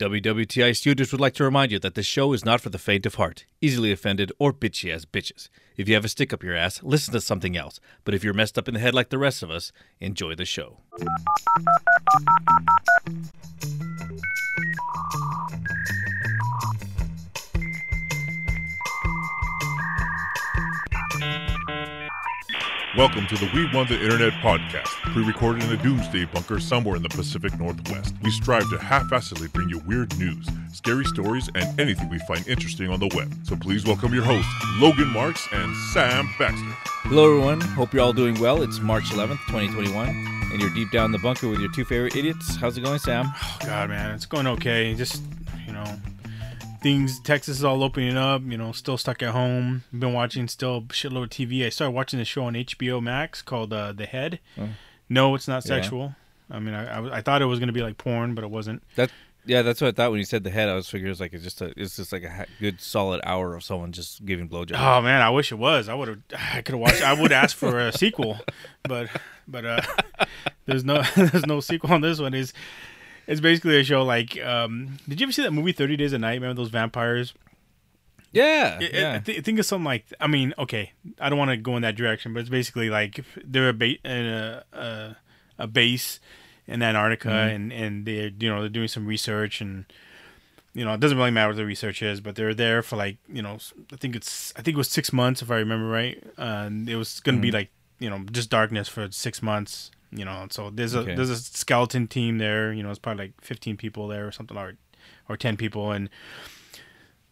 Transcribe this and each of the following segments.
WWTI Studios would like to remind you that this show is not for the faint of heart, easily offended, or bitchy as bitches. If you have a stick up your ass, listen to something else. But if you're messed up in the head like the rest of us, enjoy the show. Welcome to the We Won the Internet podcast, pre recorded in a doomsday bunker somewhere in the Pacific Northwest. We strive to half assedly bring you weird news, scary stories, and anything we find interesting on the web. So please welcome your hosts, Logan Marks and Sam Baxter. Hello, everyone. Hope you're all doing well. It's March 11th, 2021, and you're deep down in the bunker with your two favorite idiots. How's it going, Sam? Oh God, man, it's going okay. Just you know, things. Texas is all opening up. You know, still stuck at home. Been watching still shitload of TV. I started watching the show on HBO Max called uh, The Head. No, it's not Yeah. sexual. I mean, I, I, I thought it was gonna be like porn, but it wasn't. That yeah, that's what I thought when you said the head. I was figuring it was like it's just a it's just like a good solid hour of someone just giving blowjobs. Oh man, I wish it was. I would have. I could have watched. I would ask for a sequel, but but uh, there's no there's no sequel on this one. Is it's basically a show like. Um, did you ever see that movie Thirty Days of Night? Remember those vampires? yeah, It- yeah. I, thi- think of something like. I mean, okay, I don't want to go in that direction, but it's basically like if they're a ba- a, a a base in Antarctica, Mm-hmm. and and they're you know they're doing some research, and you know it doesn't really matter what the research is, but they're there for like you know I think it's I think it was six months if I remember right, uh, and it was going to Mm-hmm. be like you know just darkness for six months. You know, so there's a Okay. there's a skeleton team there. You know, it's probably like 15 people there or something, or or 10 people, and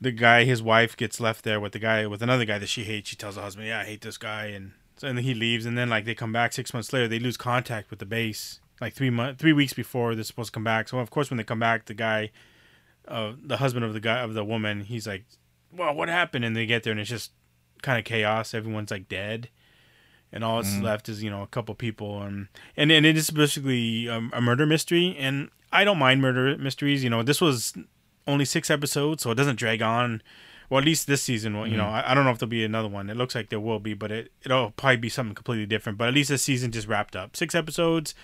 the guy, his wife gets left there with the guy with another guy that she hates. She tells the husband, "Yeah, I hate this guy," and so, and then he leaves. And then like they come back six months later, they lose contact with the base. Like three month, three weeks before they're supposed to come back. So of course, when they come back, the guy, uh, the husband of the guy of the woman, he's like, "Well, what happened?" And they get there, and it's just kind of chaos. Everyone's like dead, and all that's mm-hmm. left is you know a couple people, and and and it is basically um, a murder mystery. And I don't mind murder mysteries. You know, this was only six episodes, so it doesn't drag on. Well, at least this season, well, you know, mm-hmm. I, I don't know if there'll be another one. It looks like there will be, but it it'll probably be something completely different. But at least this season just wrapped up. Six episodes.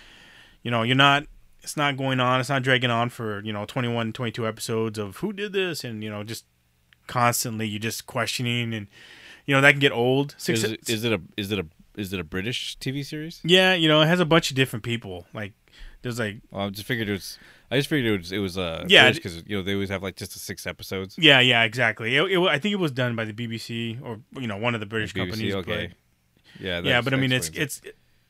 You know, you're not. It's not going on. It's not dragging on for you know 21, 22 episodes of who did this, and you know just constantly you're just questioning, and you know that can get old. Six. Is it, is it a is it a is it a British TV series? yeah, you know, it has a bunch of different people. Like there's like Well, I just figured it was. I just figured it was. It was uh, Yeah, because you know they always have like just the six episodes. Yeah, yeah, exactly. It, it, I think it was done by the BBC or you know one of the British BBC, companies. okay. Yeah, But, yeah, that's- but I mean it's it. it's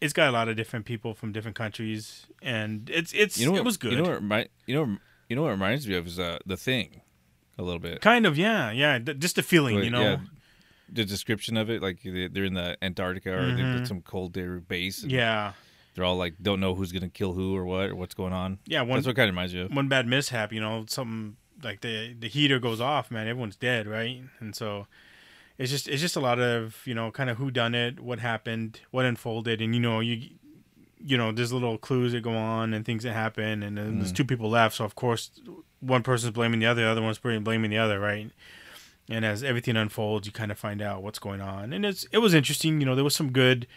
it's got a lot of different people from different countries, and it's it's you know what, it was good. You know what remi- you know you know what it reminds me of is uh, the thing, a little bit. kind of, yeah, yeah. th- Just the feeling, you know. yeah, the description of it, like they- they're in the Antarctica or they're Mhm. at some cold day base. Yeah, they're all like don't know who's gonna kill who or what or what's going on. yeah. One That's what kind of reminds me of. one bad mishap, you know, something like the the heater goes off, man. Everyone's dead, right? And so it's just it's just a lot of you know kind of who done it, what happened, what unfolded, and you know you you know there's little clues that go on and things that happen, and then there's two people left, so of course one person's blaming the other, the other one's blaming the other, right? And as everything unfolds, you kind of find out what's going on, and it's it was interesting. You know, there was some good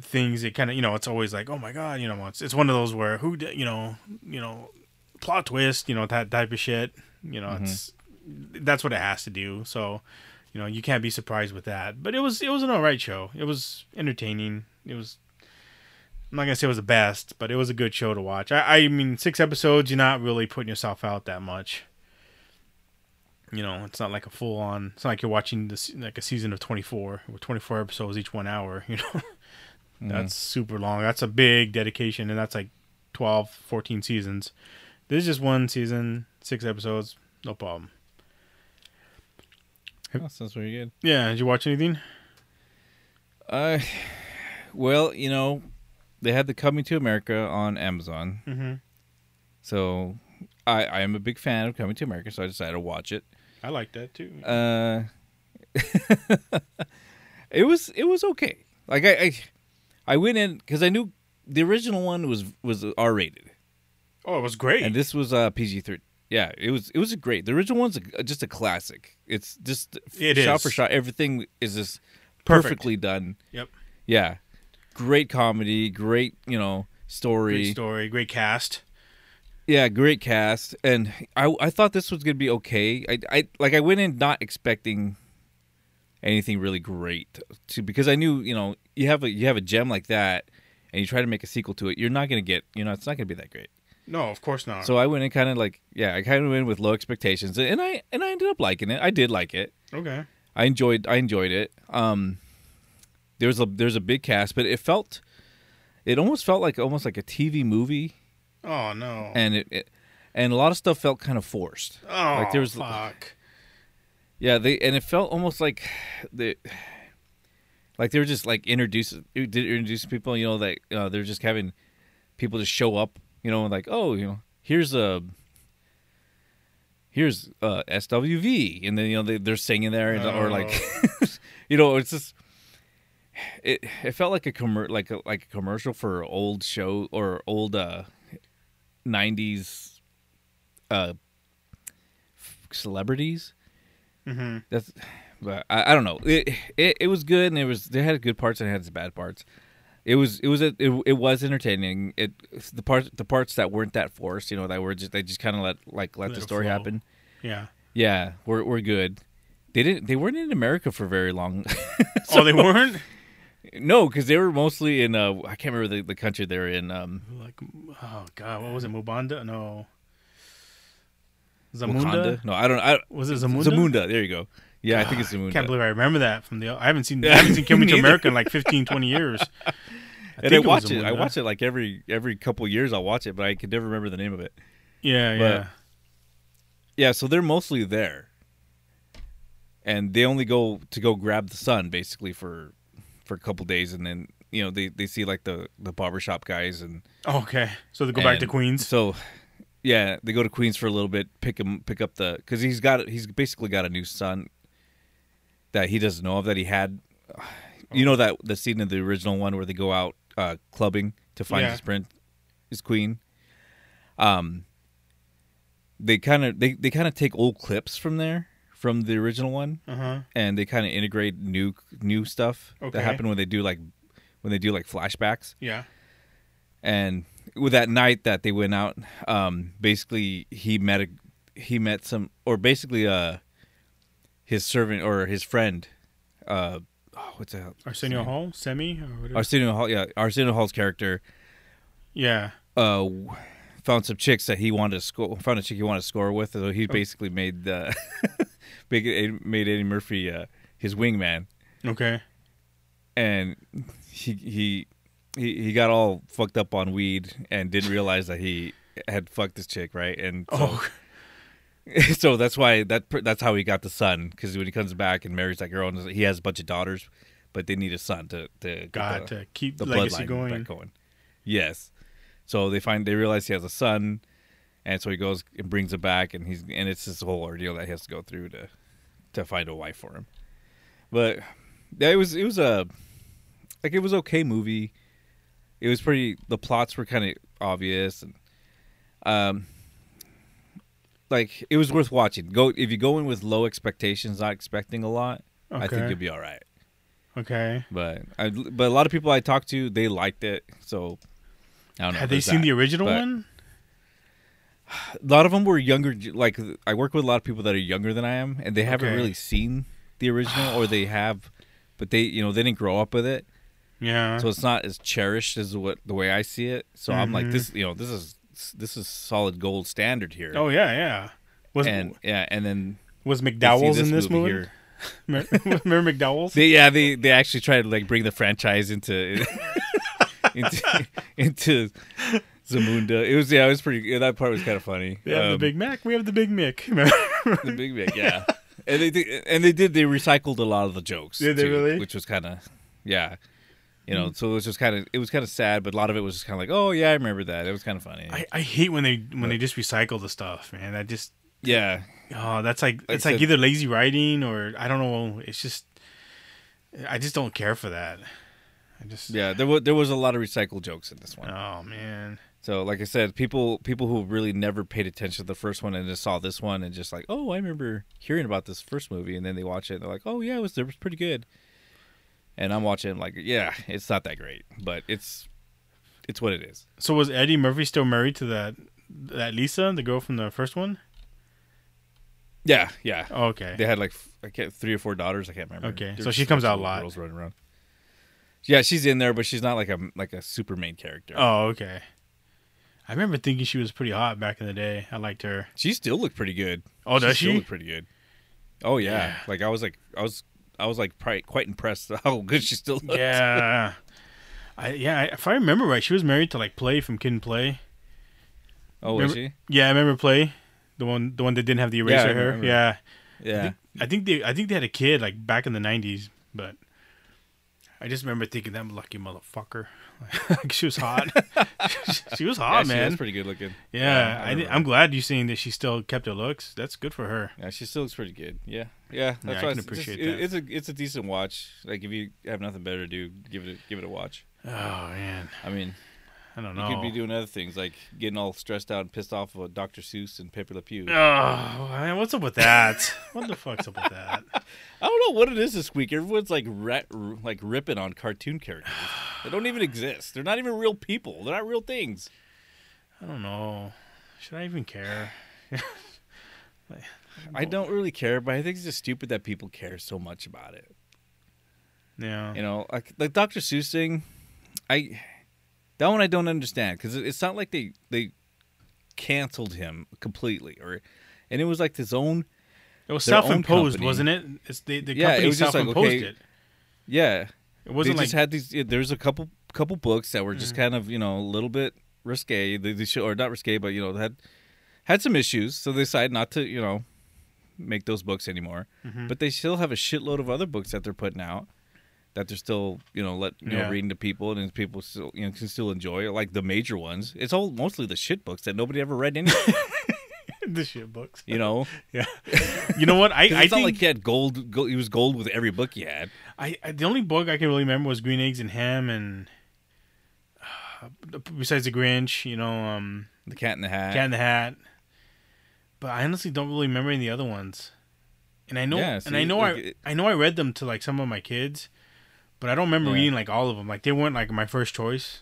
things It kind of you know it's always like oh my god you know it's it's one of those where who you know you know plot twist you know that type of shit you know it's mm-hmm. that's what it has to do. So you know you can't be surprised with that. But it was it was an alright show. It was entertaining. It was I'm not gonna say it was the best but it was a good show to watch. I, I mean six episodes you're not really putting yourself out that much you know it's not like a full on it's not like you're watching this like a season of 24 with 24 episodes each one hour you know that's super long. That's a big dedication, and that's like 12, 14 seasons. This is just one season, six episodes, no problem. Oh, sounds pretty good. Yeah, did you watch anything? Uh, well, you know, they had the Coming to America on Amazon, Mm-hmm. so I I am a big fan of Coming to America, so I decided to watch it. I like that too. Uh, it was it was okay. Like I I, I went in because I knew the original one was was R rated, oh, it was great. and this was uh PG three. Yeah, it was it was great. The original one's a, just a classic. It's just It shot is. for shot. Everything is just Perfect. perfectly done. Yep. Yeah, great comedy, great you know story. great story, great cast. Yeah, great cast, and I I thought this was gonna be okay. I I like I went in not expecting anything really great to because I knew you know you have a you have a gem like that, and you try to make a sequel to it, you're not gonna get you know it's not gonna be that great. No, of course not. So I went in kind of like yeah, I kind of went in with low expectations, and I and I ended up liking it. I did like it. okay. I enjoyed I enjoyed it. Um, there was a there's a big cast, but it felt it almost felt like almost like a TV movie, Oh no. and it, it and a lot of stuff felt kind of forced. oh, like there was fuck. yeah they and it felt almost like the like they were just like introducing introduce people. You know that uh, they're just having people just show up. You know like oh you know here's a. Here's uh, SWV, and then you know they, they're singing there, and, or like, you know, it's just it it felt like a commer- like a like a commercial for old show or old uh 90s uh celebrities Mm-hmm. that's but I, I don't know it, it it was good and it was they had good parts and it had its bad parts it was it was a, it, it was entertaining it the parts the parts that weren't that forced you know that were just they just kind of let like let, Let the story flow. happen Yeah. yeah we're we're good they didn't they weren't in america for very long oh, they weren't. No because they were mostly in uh i can't remember the, the country they were in um Like, oh god, what was it? Mubanda? No. Zamunda? Wakanda? No, I don't. I, Was it Zamunda? Zamunda. There you go. Yeah, I think it's Zamunda. I Can't believe I remember that from the. I haven't seen. I haven't seen Coming to Me. America in like 15, 20 years. I and I watch it. I watch it like every every couple years. I'll watch it, but I could never remember the name of it. Yeah, But- yeah. Yeah, so they're mostly there, and they only go to go grab the sun basically for for a couple days, and then you know they they see like the the barbershop guys and Oh, okay, so they go back to Queens. So, yeah, they go to Queens for a little bit, pick him, pick up the because he's got he's basically got a new son that he doesn't know of that he had. You know that the scene in the original one where they go out uh, clubbing to find Yeah. his prince, his queen. Um, they kind of they, they kind of take old clips from there from the original one Uh huh. and they kind of integrate new new stuff Okay. that happen when they do like when they do like flashbacks Yeah. and with that night that they went out um basically he met a he met some or basically uh his servant or his friend uh oh, what's that Arsenio Hall, Semmi, or whatever. Arsenio Hall yeah Arsenio Hall's character yeah. uh found some chicks that he wanted to score found a chick he wanted to score with so he basically made uh made made Eddie Murphy uh his wingman Okay. and he he he he got all fucked up on weed and didn't realize that he had fucked this chick, right? And so, Oh, so that's why that that's how he got the son because when he comes back and marries that girl, and he has a bunch of daughters, but they need a son to to God, the, to keep the legacy going. back going. Yes, so they find they realize he has a son, and so he goes and brings it back, and he's and it's this whole ordeal that he has to go through to to find a wife for him. But yeah, it was it was a like it was okay movie. It was pretty. The plots were kind of obvious, and um, like it was worth watching. Go if you go in with low expectations, not expecting a lot. Okay. I think you'll be all right. Okay. But I, but a lot of people I talked to, they liked it. So I don't know. Had they seen that. the original But one? A lot of them were younger. Like I work with a lot of people that are younger than I am, and they haven't Okay. really seen the original, or they have, but they you know they didn't grow up with it, Yeah. so it's not as cherished as what the way I see it. So I'm like this, mm-hmm. you know, this is this is solid gold standard here. oh yeah, yeah. Was and yeah, and then was McDowell's in this movie? here. Remember McDowell's? They, yeah, they they actually tried to like bring the franchise into into into Zamunda. It was yeah, it was pretty. Yeah, that part was kind of funny. We have the Um, Big Mac. We have the Big Mick. The Big Mac, yeah. and they did, and they did they recycled a lot of the jokes. Did they really? Which was kind of yeah. You know, so it was just kind of it was kind of sad, but a lot of it was just kind of like, oh yeah, I remember that. It was kind of funny. I, I hate when they when But- they just recycle the stuff, man. That just yeah, oh, that's like Like it's I like either lazy writing or I don't know. It's just I just don't care for that. I just yeah. There was there was a lot of recycled jokes in this one. Oh man. So like I said, people people who really never paid attention to the first one and just saw this one and just like, oh, I remember hearing about this first movie, and then they watch it and they're like, oh yeah, it was it was pretty good. And I'm watching like, yeah, it's not that great, but it's it's what it is. So was Eddie Murphy still married to that That Lisa, the girl from the first one. Yeah, yeah. Oh, okay. They had like I can't, three or four daughters. I can't remember. Okay, so she comes out a lot. Girls running around. Yeah, she's in there, but she's not like a like a super main character. Oh, okay. I remember thinking she was pretty hot back in the day. I liked her. She still looked pretty good. Oh, does still she? look pretty good. Oh yeah. Yeah. Like I was like I was I was like pri- quite impressed how good she still looked. Yeah. I yeah, if I remember right, she was married to like Play from Kid and Play. Oh, was she? Yeah, I remember Play, the one the one that didn't have the Yeah, eraser hair. remember. Yeah, Yeah. I think they I think they had a kid like back in the nineties, but I just remember thinking that lucky motherfucker. Like, she was hot. she was yeah, hot, she man. was pretty good looking. yeah, I I, am glad you're saying that she still kept her looks. That's good for her. Yeah, she still looks pretty good. Yeah, yeah. That's Yeah, I can it's, just- appreciate it- that. It's a it's a decent watch. Like if you have nothing better to do, give it a, give it a watch. Oh man, I mean, I don't know. you could be doing other things like getting all stressed out and pissed off about Dr. Seuss and Pepe Le Pew. Oh man, what's up with that? what the fuck's up with that? I don't know what it is this week. Everyone's like like ripping on cartoon characters. They don't even exist. They're not even real people. They're not real things. I don't know. Should I even care? I don't really care, but I think it's just stupid that people care so much about it. Yeah. You know, like like Dr. Seuss thing. I that one I don't understand because it's not like they they canceled him completely or, and it was like his own. It was self-imposed, wasn't it? It's the, the Yeah, it company was just like, okay, it. Yeah, It wasn't they like just had these. There's a couple couple books that were just kind of you know a little bit risque. They, they or not risque, but you know had had some issues, so they decided not to you know make those books anymore. Mhm. But they still have a shitload of other books that they're putting out that they're still you know let you Yeah. know reading to people and people still you know can still enjoy it, like the major ones. It's all mostly the shit books that nobody ever read anyway. the shit books. you know, Yeah. you know what? I I it's not like he had gold, gold. He was gold with every book he had. I, I the only book I can really remember was Green Eggs and Ham and uh, besides the Grinch, you know, um, The Cat in the Hat. Cat in the Hat. But I honestly don't really remember any of the other ones. And I know Yeah, and I know like, I it- I know I read them to like some of my kids, but I don't remember Yeah. reading like all of them. Like they weren't like my first choice.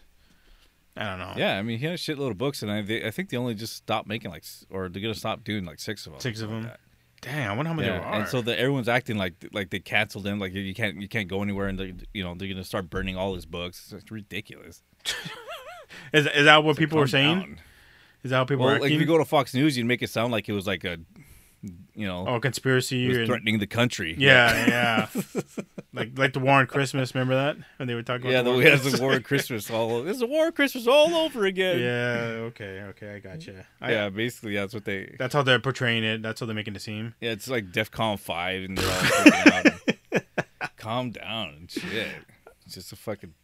I don't know. Yeah, I mean, he had a shitload of books, and I they, I think they only just stopped making like, or they're gonna stop doing like six of them. Six of them. like Damn, I wonder how many Yeah, there are. and so the, everyone's acting like like they canceled him, like you can't you can't go anywhere, and they, you know they're gonna start burning all his books. It's ridiculous. is is that what It's like, people were saying? down. Is that how people Well, were like if you go to Fox News, you'd make it sound like it was like a, you know, oh, conspiracy. and- threatening the country. Yeah, yeah. like like the war on Christmas. Remember that when they were talking about yeah. the The, war on the War of Christmas all. This is a War of Christmas all over again. Yeah. Okay. Okay. I gotcha. I, yeah. Basically, that's what they. That's how they're portraying it. That's how they're making it seem. Yeah, it's like DEFCON five, and they're all freaking out. and- Calm down and shit. It's just a fucking.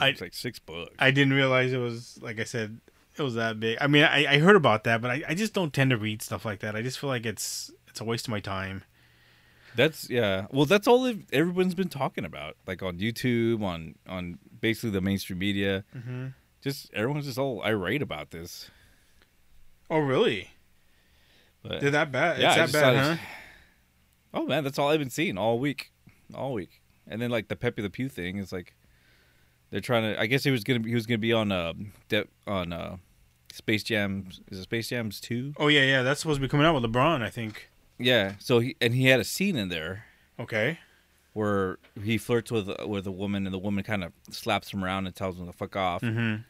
I- It's like six books. I didn't realize it was like I said, it was that big. I mean, I, I heard about that, but I, I just don't tend to read stuff like that. I just feel like it's it's a waste of my time. That's yeah. Well, that's all everyone's been talking about, like on YouTube, on on basically the mainstream media. Mm-hmm. Just everyone's just all irate about this. Oh, really? But, Did that bad? yeah, it's that bad, huh? Oh man, that's all I've been seeing all week, all week. And then like the Pepe Le Pew thing is like they're trying to. I guess he was gonna he was gonna be on uh de- on uh Space Jam. Is it Space Jams two? Oh yeah, yeah. That's supposed to be coming out with LeBron, I think. Yeah. So he and he had a scene in there Okay. where he flirts with with a woman and the woman kind of slaps him around and tells him to fuck off. Mm-hmm.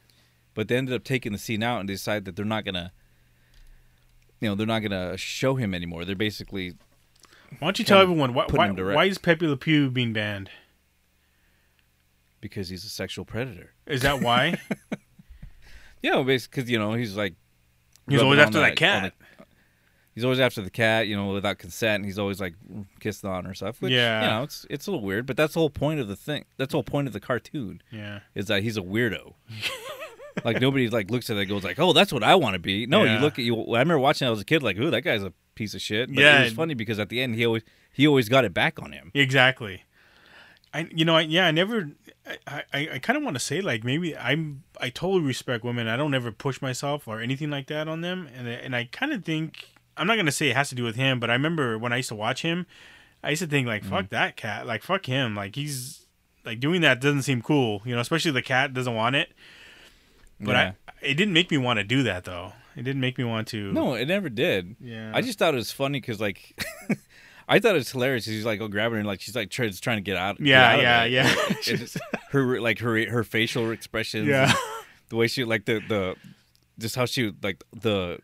But they ended up taking the scene out and they decided that they're not gonna, you know, they're not gonna show him anymore. They're basically Why don't you tell everyone why why, why is Pepe Le Pew being banned? because he's a sexual predator. Is that why? Yeah, basically, because you know he's like He's always after that cat. the- he's always after the cat, you know, without consent. And he's always like kissing on her stuff. Which, Yeah. you know, it's it's a little weird, but that's the whole point of the thing. That's the whole point of the cartoon yeah. is that he's a weirdo. like nobody like looks at it and goes like, "Oh, that's what I want to be." No, Yeah. you look at you. I remember watching that as a kid, like, "Ooh, that guy's a piece of shit." But Yeah. it was funny because at the end he always he always got it back on him. Exactly. I you know I, yeah I never I I, I kind of want to say like maybe I'm I totally respect women I don't ever push myself or anything like that on them and I- and I kind of think I'm not gonna say it has to do with him but I remember when I used to watch him I used to think like fuck mm-hmm. that cat like fuck him like he's like doing that doesn't seem cool you know especially the cat doesn't want it but Yeah. I it didn't make me want to do that though It didn't make me want to. No, it never did. Yeah. I just thought it was funny because like. I thought it was hilarious. He's like, oh, grabbing her, and like she's like trying, trying to get out. get Yeah, out yeah, yeah. Just- her like her her facial expressions. Yeah. the way she like the the just how she like the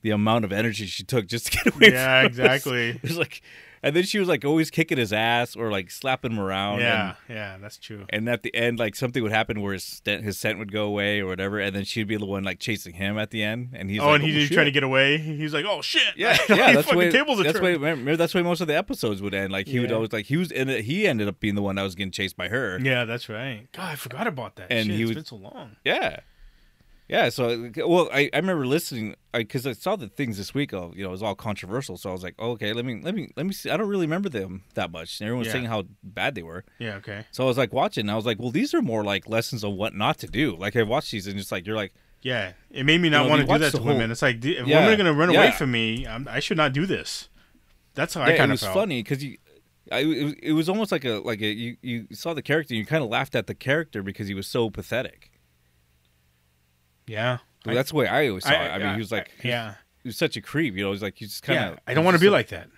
the amount of energy she took just to get away. Yeah, exactly. It was like, and then she was like always kicking his ass or like slapping him around. Yeah, yeah, that's true. And, and at the end, like something would happen where his scent, his scent would go away or whatever, and then she'd be the one like chasing him at the end, and he's oh, like, and he's oh, shit." trying to get away. He's like, "Oh shit!" Yeah, Like, yeah, that's way. tables are that's way. Remember, that's way most of the episodes would end. Like he would always like he was in it. He ended up being the one that was getting chased by her. Yeah, that's right. God, I forgot about that. And Shit, he it's was- been so long. Yeah. Yeah, so uh, well, I, I remember listening because I, saw the things this week. Of you know, it was all controversial. So I was like, oh, okay, let me let me let me see. I don't really remember them that much. And everyone was Yeah. saying how bad they were. Yeah. Okay. So I was like watching. And I was like, well, these are more like lessons of what not to do. Like I watched these, and it's like you're like, Yeah, it made me not know, want to do that to whole- women. It's like, if Yeah, women are gonna run away from me, I'm, I should not do this. That's how I yeah, kind it of was felt. funny because you. I, it, was, it was almost like a like a you, you saw the character and you kind of laughed at the character because he was so pathetic. Yeah. Well, that's the way I always saw it. I mean, I- he was like, he was- yeah, he was such a creep. You know, he's like, he's just kind of. yeah. I don't want to be like that.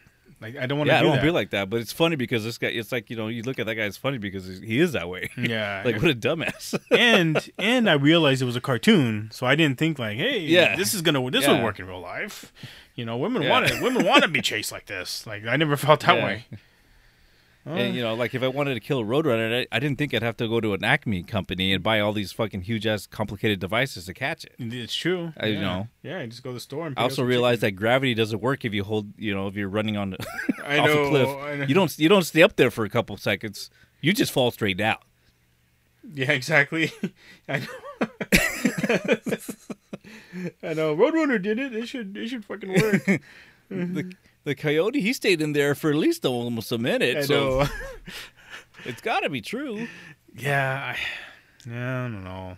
Like, I don't want to. yeah, I do don't want to be like that. But it's funny because this guy, it's like you know, you look at that guy, it's funny because he is that way. Yeah. like what a dumbass. and and I realized it was a cartoon, so I didn't think like, hey, Yeah. this is gonna this Yeah. would work in real life. You know, women Yeah. want to women want to be chased like this. Like I never felt that Yeah. way. And you know, like if I wanted to kill a roadrunner, I, I didn't think I'd have to go to an Acme company and buy all these fucking huge ass complicated devices to catch it. it's true. I yeah. know. Yeah, you just go to the store and. I also realized chicken. that gravity doesn't work if you hold, you know, if you're running on the, I off know, a cliff. I know. You don't you don't stay up there for a couple seconds. You just fall straight down. Yeah, exactly. I know. I know. Roadrunner did it. It should. It should fucking work. The, mm-hmm. The coyote, he stayed in there for at least almost a minute. I so know. it's got to be true. yeah. I, yeah. I don't know.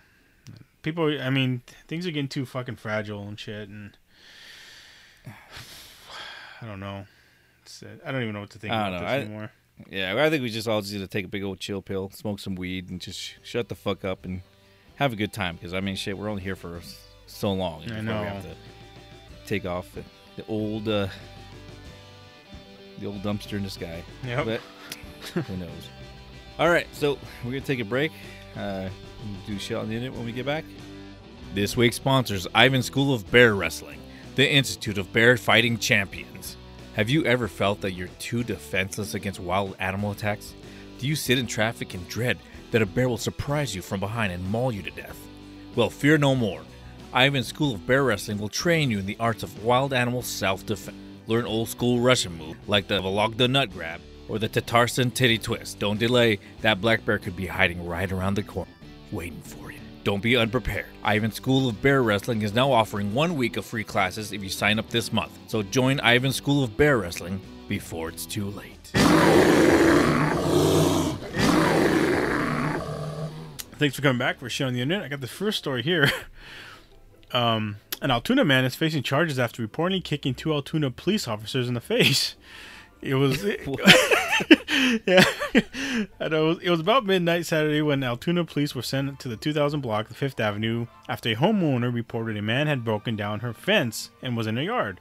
People. I mean, things are getting too fucking fragile and shit, and I don't know. It's, uh, I don't even know what to think I about know. this I- anymore. Yeah, I think we just all just need to take a big old chill pill, smoke some weed, and just sh- shut the fuck up and have a good time. Because I mean, shit, we're only here for so long. I know. We have to take off the, the old, uh, the old dumpster in the sky. Yep. But who knows? All right, so we're gonna take a break. Uh, we'll do shit on the internet when we get back. This week's sponsors Ivan School of Bear Wrestling, the Institute of Bear Fighting Champions. Have you ever felt that you're too defenseless against wild animal attacks? Do you sit in traffic and dread that a bear will surprise you from behind and maul you to death? Well, fear no more. Ivan School of Bear Wrestling will train you in the arts of wild animal self defense. Learn old school Russian moves like the Vologda Nut Grab or the Tatarstan Titty Twist. Don't delay, that black bear could be hiding right around the corner, waiting for you. Don't be unprepared. Ivan School of Bear Wrestling is now offering one week of free classes if you sign up this month. So join Ivan School of Bear Wrestling before it's too late. Thanks for coming back for on the internet. I got the first story here. Um, an Altoona man is facing charges after reportedly kicking two Altoona police officers in the face. It was, yeah, I know. It was, it was about midnight Saturday when Altoona police were sent to the 2000 block, the Fifth Avenue, after a homeowner reported a man had broken down her fence and was in her yard.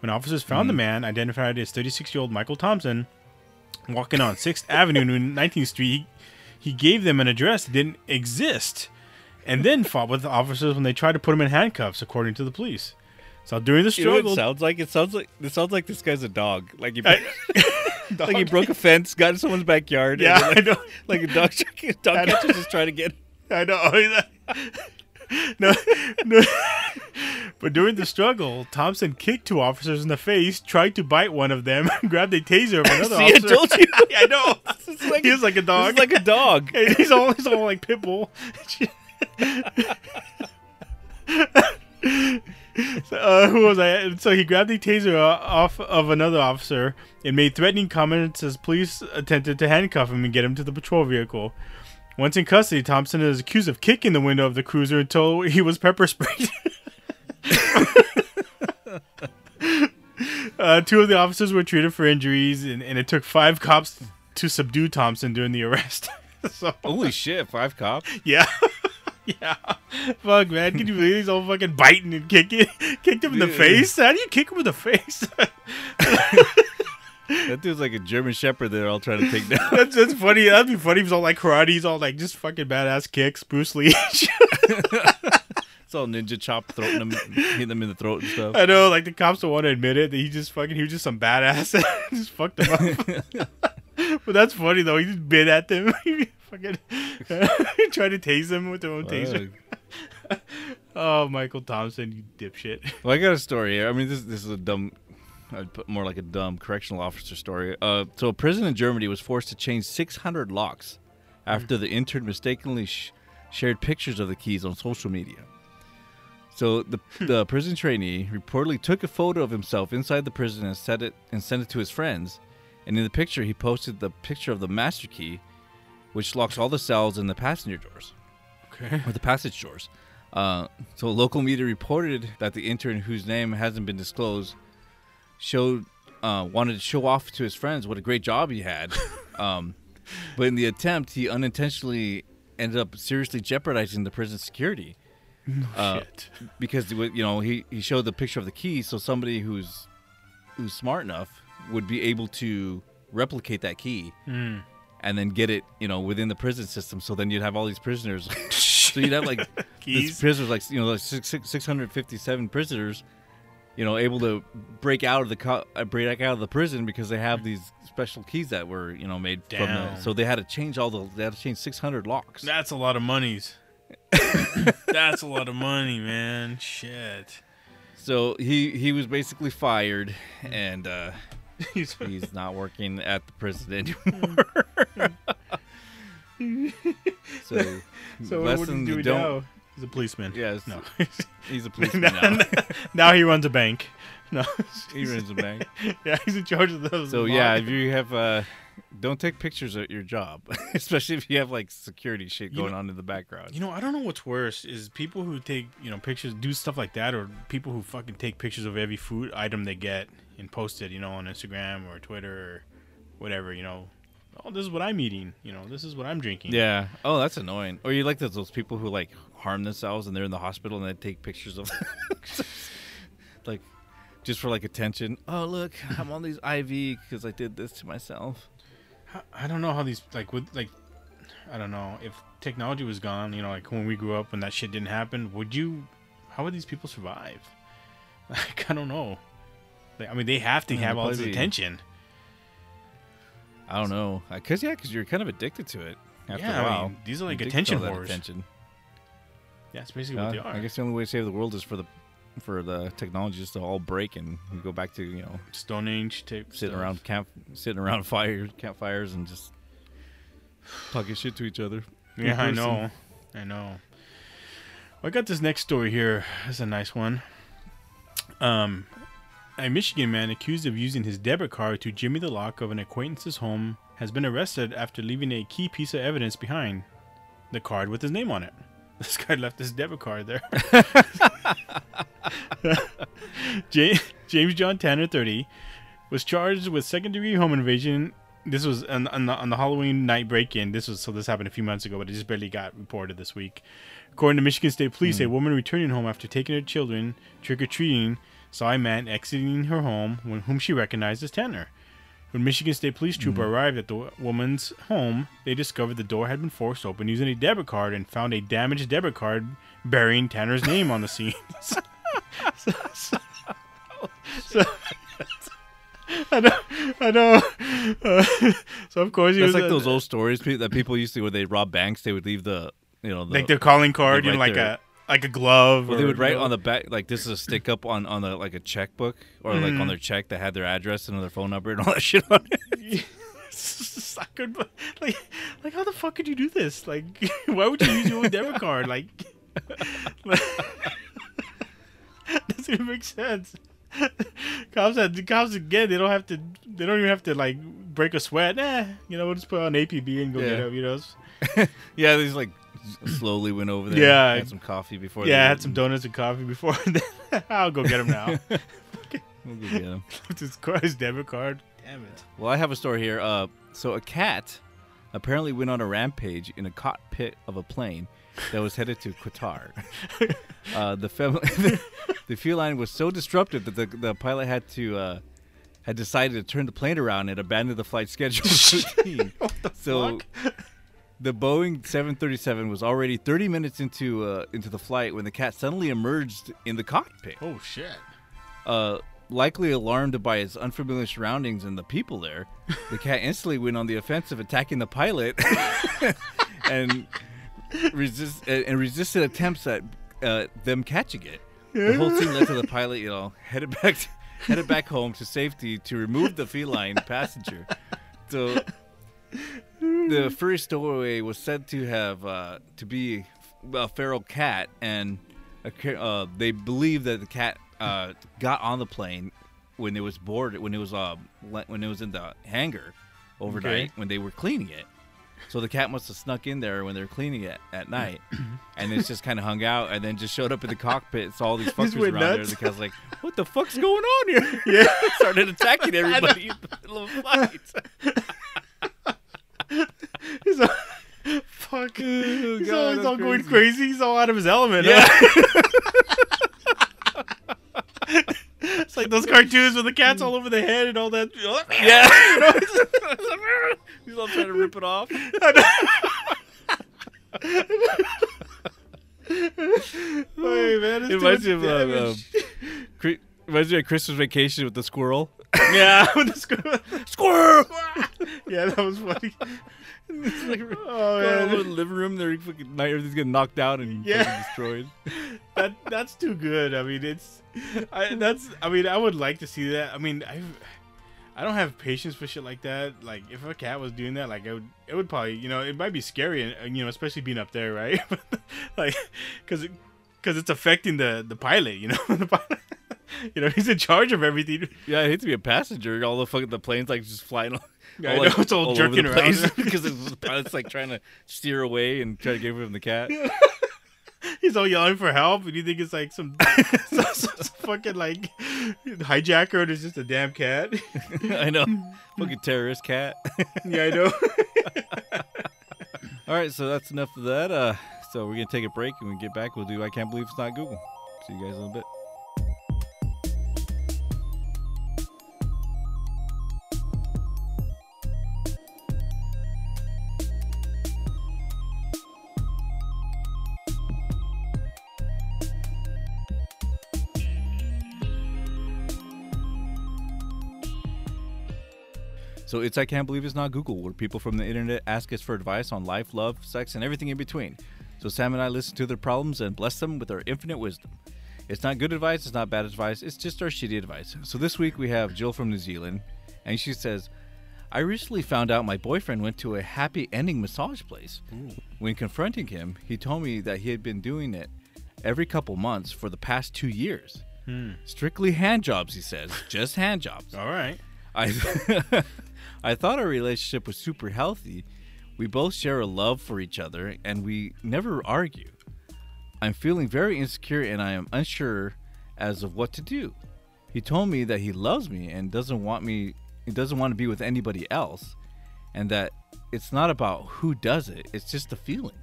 When officers found the hmm. man, identified as 36-year-old Michael Thompson, walking on Sixth Avenue and 19th Street, he, he gave them an address that didn't exist and then fought with the officers when they tried to put him in handcuffs, according to the police. So during the You know struggle, sounds like? It sounds like it sounds like this guy's a dog. Like he, I- like he broke a fence, got in someone's backyard. and Yeah, then, I like, know. Like a dog, a dog I catcher just trying to get. I know. no, no. But during the struggle, Thompson kicked two officers in the face, tried to bite one of them, grabbed a taser of another See, I officer. told you. I know. Like He was like a dog. is like a dog. he's all he's all like pitbull. So, uh, who was I? So he grabbed the taser off of another officer and made threatening comments as police attempted to handcuff him and get him to the patrol vehicle. Once in custody, Thompson is accused of kicking the window of the cruiser until he was pepper sprayed. uh, two of the officers were treated for injuries, and, and it took five cops to subdue Thompson during the arrest. so Holy shit! Five cops. yeah. Yeah. Fuck, man. Can you believe he's all fucking biting and kicking? Kicked him in the face? How do you kick him in the face? That dude's like a German Shepherd. They're all trying to take down. that's, that's funny. That'd be funny if he's all like karate. He's all like just fucking badass kicks. Bruce Lee. It's all ninja chop, throwing them, hitting them in the throat and stuff. I know, like the cops don't want to admit it. That he just fucking, he was just some badass. just fucked him up. but that's funny though. He just bit at them. Fucking tried to tase them with their own taser. Oh, Michael Thompson, you dipshit. well, I got a story here. I mean, this this is a dumb, I'd put more like a dumb correctional officer story. Uh, so a prison in Germany was forced to change 600 locks after the intern mistakenly sh- shared pictures of the keys on social media. So the the prison trainee reportedly took a photo of himself inside the prison and set it and sent it to his friends. And in the picture, he posted the picture of the master key, which locks all the cells and the passenger doors Okay. or the passage doors. Uh, so local media reported that the intern, whose name hasn't been disclosed, showed uh, wanted to show off to his friends what a great job he had. um, but in the attempt, he unintentionally ended up seriously jeopardizing the prison security uh, Shit. because you know he, he showed the picture of the key, so somebody who's who's smart enough would be able to replicate that key Mm. And then get it you know within the prison system. So then you'd have all these prisoners. so you'd have like these prisoners, like you know, like six, six, 657 prisoners, you know, able to break out of the co- uh, break out of the prison because they have these special keys that were you know made from the. So they had to change all the. They had to change 600 locks. That's a lot of monies. That's a lot of money, man. Shit. So he he was basically fired, and uh, He's- he's not working at the prison anymore. so, so what lesson do we don't. now? He's a policeman. Yes, No. he's a policeman now. now he runs a bank. No. he runs a bank. yeah, he's in charge of those. So yeah, if you have, uh, don't take pictures at your job, especially if you have like security shit You going know- on in the background. You know, I don't know what's worse is people who take, you know, pictures, do stuff like that, or people who fucking take pictures of every food item they get and post it, you know, on Instagram or Twitter or whatever, you know. Oh, this is what I'm eating. You know, this is what I'm drinking. yeah. Oh, that's annoying. Or you like those, those people who like harm themselves and they're in the hospital and they take pictures of, like, just for like attention. Oh look, I'm on these IV because I did this to myself. I- don't know how these like with like I don't know if technology was gone. You know, like when we grew up when that shit didn't happen, would you? How would these people survive? Like I don't know. I mean, they have to Yeah, have all this attention. I don't know, cause yeah, cause you're kind of addicted to it after Yeah, a I mean, these are like attention whores. Attention. Yeah, that's basically Uh, what they are. I guess the only way to save the world is for the for the technology just to all break and we go back to you know Stone Age tape. sitting stuff. around camp sitting around fires campfires and just talking shit to each other. Yeah, I know. I know. Well, I got this next story here. That's a nice one. Um, a Michigan man accused of using his debit card to jimmy the lock of an acquaintance's home has been arrested after leaving a key piece of evidence behind the card with his name on it. This guy left his debit card there. James John Tanner, 30, was charged with second degree home invasion. This was on, on, the, on the Halloween night break in. This was so this happened a few months ago, but it just barely got reported this week. According to Michigan State Police, hmm. a woman returning home after taking her children trick or treating saw a man exiting her home, when, whom she recognized as Tanner. When Michigan State Police trooper arrived at the woman's home, they discovered the door had been forced open using a debit card and found a damaged debit card bearing Tanner's name on the scene. so, so- so- I know, I know. Uh, so of course it's like uh, those old stories that people used to when they rob banks. They would leave the you know the, like their calling card, you know, like their- a like a glove. well, or, they would write on the back like this is a stick up on on the like a checkbook or like on their check that had their address and their phone number and all that shit on it. Sucker, but, like, like how the fuck could you do this? Like, why would you use your own debit card? Like, doesn't even make sense. cops, had, cops again. They don't have to. They don't even have to like break a sweat. Eh, you know, we'll just put on APB and go get Yeah. up. You know. Yeah, these like slowly went over there. Yeah. had some coffee before. Yeah, I had some donuts and coffee before. I'll go get them now. We'll go get 'em. Just his debit card. Damn it. Well, I have a story here. Uh, so a cat apparently went on a rampage in a cockpit of a plane that was headed to Qatar. uh, the, fam- the feline was so disruptive that the, the pilot had to uh, had decided to turn the plane around and abandon the flight schedule routine. so the Boeing 737 was already 30 minutes into uh, into the flight when the cat suddenly emerged in the cockpit. Oh shit. Uh, likely alarmed by its unfamiliar surroundings and the people there, the cat instantly went on the offensive, attacking the pilot and resist and resisted attempts at uh, them catching it. The whole scene led to the pilot, you know, headed back to, headed back home to safety to remove the feline passenger. So the furry stowaway was said to have uh, to be a feral cat, and a, uh, they believe that the cat uh, got on the plane when it was boarded, when it was uh, when it was in the hangar overnight Okay. when they were cleaning it. So the cat must have snuck in there when they were cleaning it at night, and it's just kind of hung out, and then just showed up in the cockpit. Saw all these fuckers around there. nuts. The cat's like, "What the fuck's going on here?" Yeah. Started attacking everybody in the middle of a fight. He's all, fuck. he's Oh, God, all, he's all going crazy. crazy. He's all out of his element. Yeah. huh? it's like those cartoons with the cats all over the head and all that. Yeah. He's all trying to rip it off. Hey, man, It reminds me of uh, um. Reminds me of Christmas Vacation with the squirrel. yeah, with the squirrel. Squirrel. yeah, that was funny. It's like Oh man, the living room. They're fucking night. Everything's getting knocked out and Yeah. destroyed. that that's too good. I mean, it's, I that's. I mean, I would like to see that. I mean, I, I don't have patience for shit like that. Like, if a cat was doing that, like, it would, it would probably, you know, it might be scary, and you know, especially being up there, right? like, because, because it's affecting the the pilot. You know, the pilot, you know, he's in charge of everything. Yeah, I hate to be a passenger. All the fucking the planes like just flying. All, Yeah, I know, like, it's all over jerking the around. because the pilot's like trying to steer away and try to get away from the cat. He's all yelling for help, and you think it's like some, some, some fucking like hijacker, and it's just a damn cat. I know, fucking terrorist cat. yeah, I know. All right, so that's enough of that. Uh, so we're gonna take a break, and we get back, we'll do I can't believe it's not Google. See you guys in a bit. So it's I Can't Believe It's Not Google, where people from the internet ask us for advice on life, love, sex, and everything in between. So Sam and I listen to their problems and bless them with our infinite wisdom. It's not good advice, it's not bad advice, it's just our shitty advice. So this week we have Jill from New Zealand, and she says, I recently found out my boyfriend went to a happy ending massage place. When confronting him, he told me that he had been doing it every couple months for the past two years. Hmm. Strictly hand jobs, he says, just hand jobs. all right. I I thought our relationship was super healthy. We both share a love for each other and we never argue. I'm feeling very insecure and I am unsure as of what to do. He told me that he loves me and doesn't want me he doesn't want to be with anybody else and that it's not about who does it, it's just the feeling.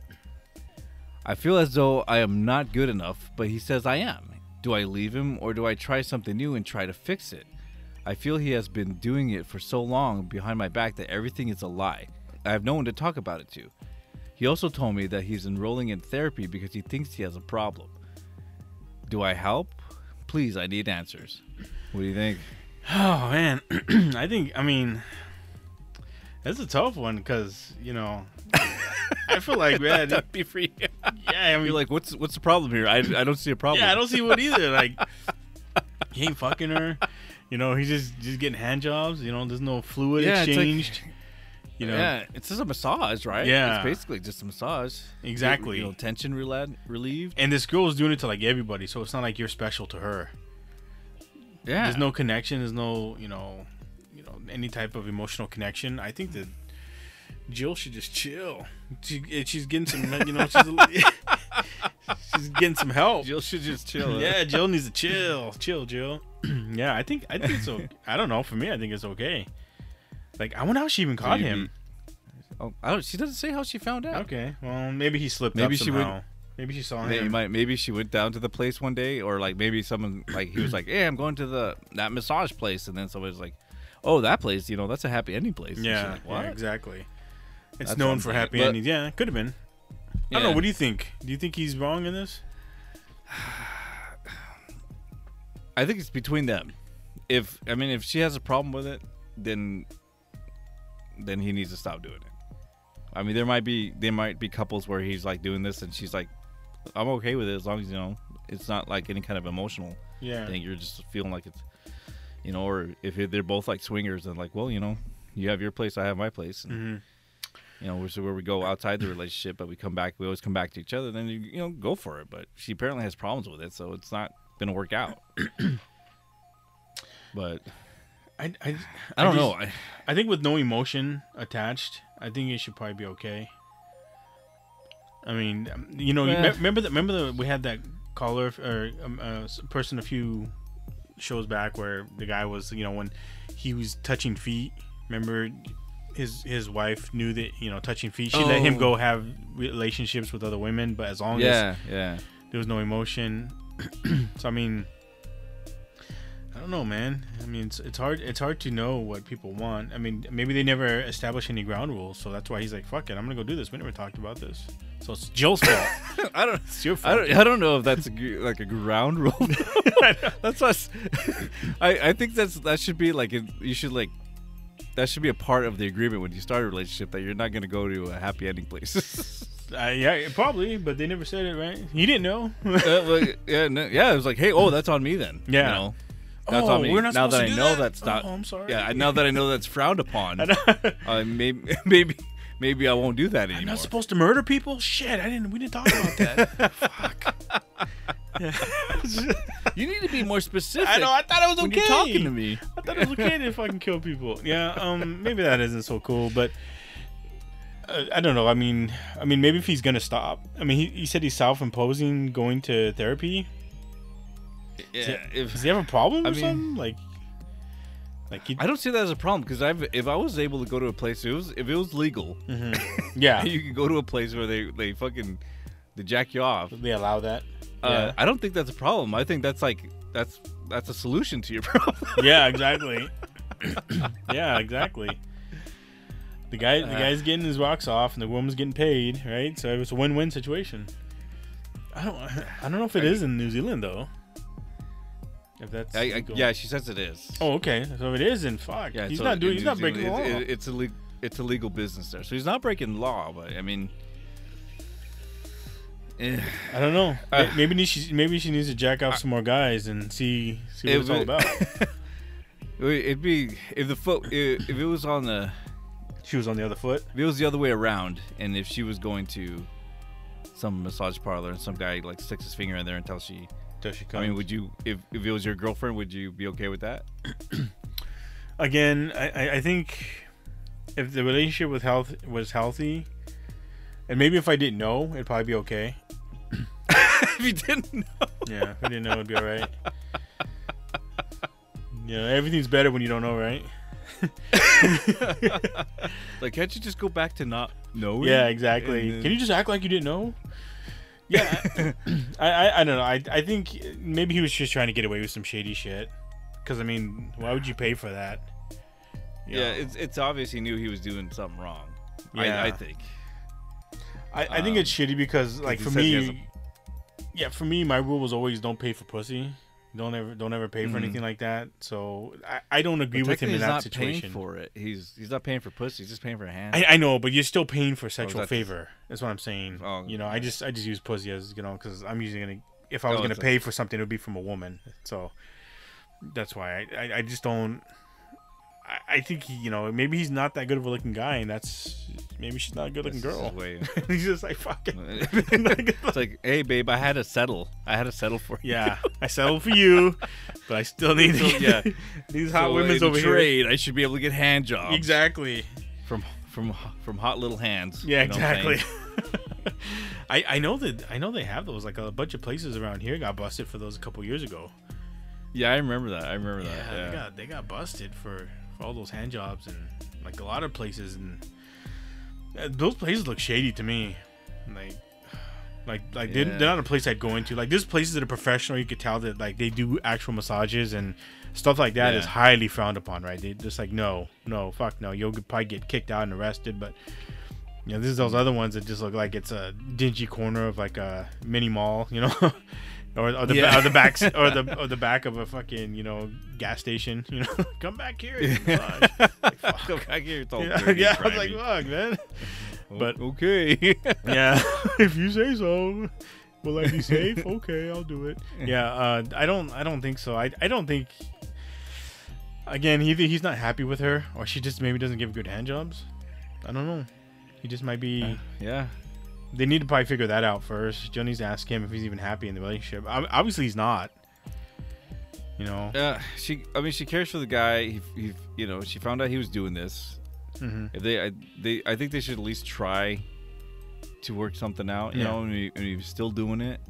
I feel as though I am not good enough, but he says I am. Do I leave him or do I try something new and try to fix it? I feel he has been doing it for so long behind my back that everything is a lie. I have no one to talk about it to. He also told me that he's enrolling in therapy because he thinks he has a problem. Do I help? Please, I need answers. What do you think? Oh man, I think I mean that's a tough one because you know I feel like man, That'd be free. yeah, I mean, You're like, what's what's the problem here? I, I don't see a problem. yeah, I don't see what either. Like he ain't fucking her, you know. He's just just getting hand jobs. You know, there's no fluid Yeah, it's like- exchanged. you know, Yeah, it's just a massage, right? Yeah. it's basically just a massage. Exactly. You know, tension rela- relieved. and this girl is doing it to like everybody, so it's not like you're special to her. Yeah, There's no connection. There's no you know, you know any type of emotional connection. I think that Jill should just chill. She, eh, she's getting some, you know, she's, she's getting some help. Jill should just chill. Yeah, Jill needs to chill. Chill, Jill. yeah, I think I think it's okay. I don't know. For me, I think it's okay. Like I wonder how she even caught you'd him. Oh, I don't. She doesn't say how she found out. Okay, well maybe he slipped Maybe up she would- somehow. Maybe she saw Maybe, him. might, maybe she went down to the place one day, or like maybe someone like he was like, "Hey, I'm going to the that massage place," and then somebody's like, "Oh, that place, you know, that's a happy ending place." Yeah, like, yeah, "What?" exactly. It's That's known for happy endings. Yeah, could have been. I don't know. What do you think? Do you think he's wrong in this? I think it's between them. If I mean, if she has a problem with it, then then he needs to stop doing it. I mean, there might be there might be couples where he's like doing this, and she's like, "I'm okay with it as long as you know it's not like any kind of emotional Yeah. thing. You're just feeling like it's, you know, or if they're both like swingers and like, well, you know, you have your place, I have my place, and hmm you know, which is where we go outside the relationship, but we come back, we always come back to each other. Then you you know go for it. But she apparently has problems with it, so it's not gonna work out. but I, I, I don't just- know. I, I think with no emotion attached, I think it should probably be okay. I mean, um, you know, you me- remember that? Remember that we had that caller or um, uh, person a few shows back where the guy was, you know, when he was touching feet. Remember, his his wife knew that you know touching feet. She let him Oh. go have relationships with other women, but as long as yeah, yeah. there was no emotion. so I mean, I don't know, man. I mean, it's, it's hard. It's hard to know what people want. I mean, maybe they never established any ground rules, so that's why he's like, "Fuck it, I'm gonna go do this." We never talked about this, so it's Jill's fault. I don't. It's your I fault. don't, I don't know if that's a, like a ground rule. that's what I, I think that's that should be like you should like that should be a part of the agreement when you start a relationship that you're not going to go to a happy ending place. Uh, yeah, probably, but they never said it, right? He didn't know. Uh, well, yeah, no, yeah. It was like, hey, oh, that's on me then. Yeah. You know, that's Oh, on me. we're not now that I know that? that's not. Oh, I'm sorry. Yeah, now that I know that's frowned upon, uh, maybe, maybe, maybe I won't do that I'm anymore. not supposed to murder people. Shit, I didn't. We didn't talk about that. Fuck. you need to be more specific. I know. I thought it was when okay. you're talking to me. I thought it was okay to fucking kill people. Yeah, um, maybe that isn't so cool, but I don't know. I mean, I mean, maybe if he's gonna stop. I mean, he, he said he's self-imposing going to therapy. Yeah, if Does he have a problem or I mean- something? Like, like he, I don't see that as a problem because I've if I was able to go to a place if it was if it was legal, yeah, you could go to a place where they they fucking they jack you off. they allow that. Uh, I don't think that's a problem. I think that's like that's that's a solution to your problem. yeah, exactly. yeah, exactly. The guy, the Uh. guy's getting his rocks off, and the woman's getting paid, right? So it's a win-win situation. I don't, I don't know if it is in New Zealand though. If that's I, I, yeah, she says it is. Oh, okay. So it is, and fuck, yeah, he's so not doing. He's New not breaking the law. It- it- it's a le- it's a legal business there, so he's not breaking law. But I mean, eh, I don't know. Uh, maybe she, maybe she needs to jack off some more guys and see, see what It it's all about. it'd be if the if if it was on the she was on the other foot. if it was the other way around, and if she was going to some massage parlor and some guy like sticks his finger in there until she Till she comes. I mean, would you if if it was your girlfriend, would you be okay with that? again, I, I- think if the relationship with health was healthy, and maybe if I didn't know, it'd probably be okay. if you didn't know. Yeah, if I didn't know, it'd be all right. You know, everything's better when you don't know, right? Like, can't you just go back to not knowing? Yeah, exactly. And Can you just act like you didn't know? Yeah, I, I, I don't know. I, I think maybe he was just trying to get away with some shady shit. Because I mean, why would you pay for that? You Yeah, know? it's it's obvious he knew he was doing something wrong. Yeah. I, I think. I, I think it's um, shitty because like for says he has me, yeah, for me, my rule was always don't pay for pussy. Don't ever, don't ever pay for Mhm. anything like that. So I, I don't agree with him in he's that not situation. paying for it. He's he's not paying for pussy. He's just paying for a hand. I, I know, but you're still paying for sexual that's- favor. That's what I'm saying. Oh, you know, I just I just use pussy as you know because I'm usually gonna if I was Oh, gonna it's a- pay for something, it would be from a woman. So that's why I I, I just don't. I, I think he, you know maybe he's not that good of a looking guy, and that's maybe she's not a good looking girl. he's just like fuck it. it's like, hey, babe, I had to settle. I had to settle for you. Yeah, I settled for you, but I still need So, to yeah. these hot So, women's over here. trade, I should be able to get hand jobs Exactly. from from from hot little hands. Yeah, You know exactly. I I know that I know they have those. Like a bunch of places around here got busted for those a couple years ago. Yeah, I remember that. I remember Yeah, that. Yeah. they got they got busted for, for all those hand jobs and like a lot of places and Uh, Those places look shady to me. Like, like, like they're, they're not a place I'd go into. Like, there's places that are professional. You could tell that like they do actual massages and stuff like that is Yeah. highly frowned upon, right? They just like no, no, fuck no. You'll probably get kicked out and arrested. But you know, this is those other ones that just look like it's a dingy corner of like a mini mall, you know. Or, or the Yeah. or the backs or the or the back of a fucking you know gas station you know come back here massage. Like, fuck. Come back here, it's all yeah, yeah, I was like, fuck, man. but- okay. Yeah, if you say so. Will I be safe? okay, I'll do it. Yeah, uh, I don't. I don't think so. I. I don't think. Again, either he's not happy with her, or she just maybe doesn't give good hand jobs. I don't know. He just might be. yeah. They need to probably figure that out first. Jill needs to ask him if he's even happy in the relationship. Obviously, he's not. You know. Yeah, she. I mean, she cares for the guy. He, he, you know, she found out he was doing this. hmm If they, I, they, I think they should at least try to work something out. You Yeah. know, and, he, and he's still doing it,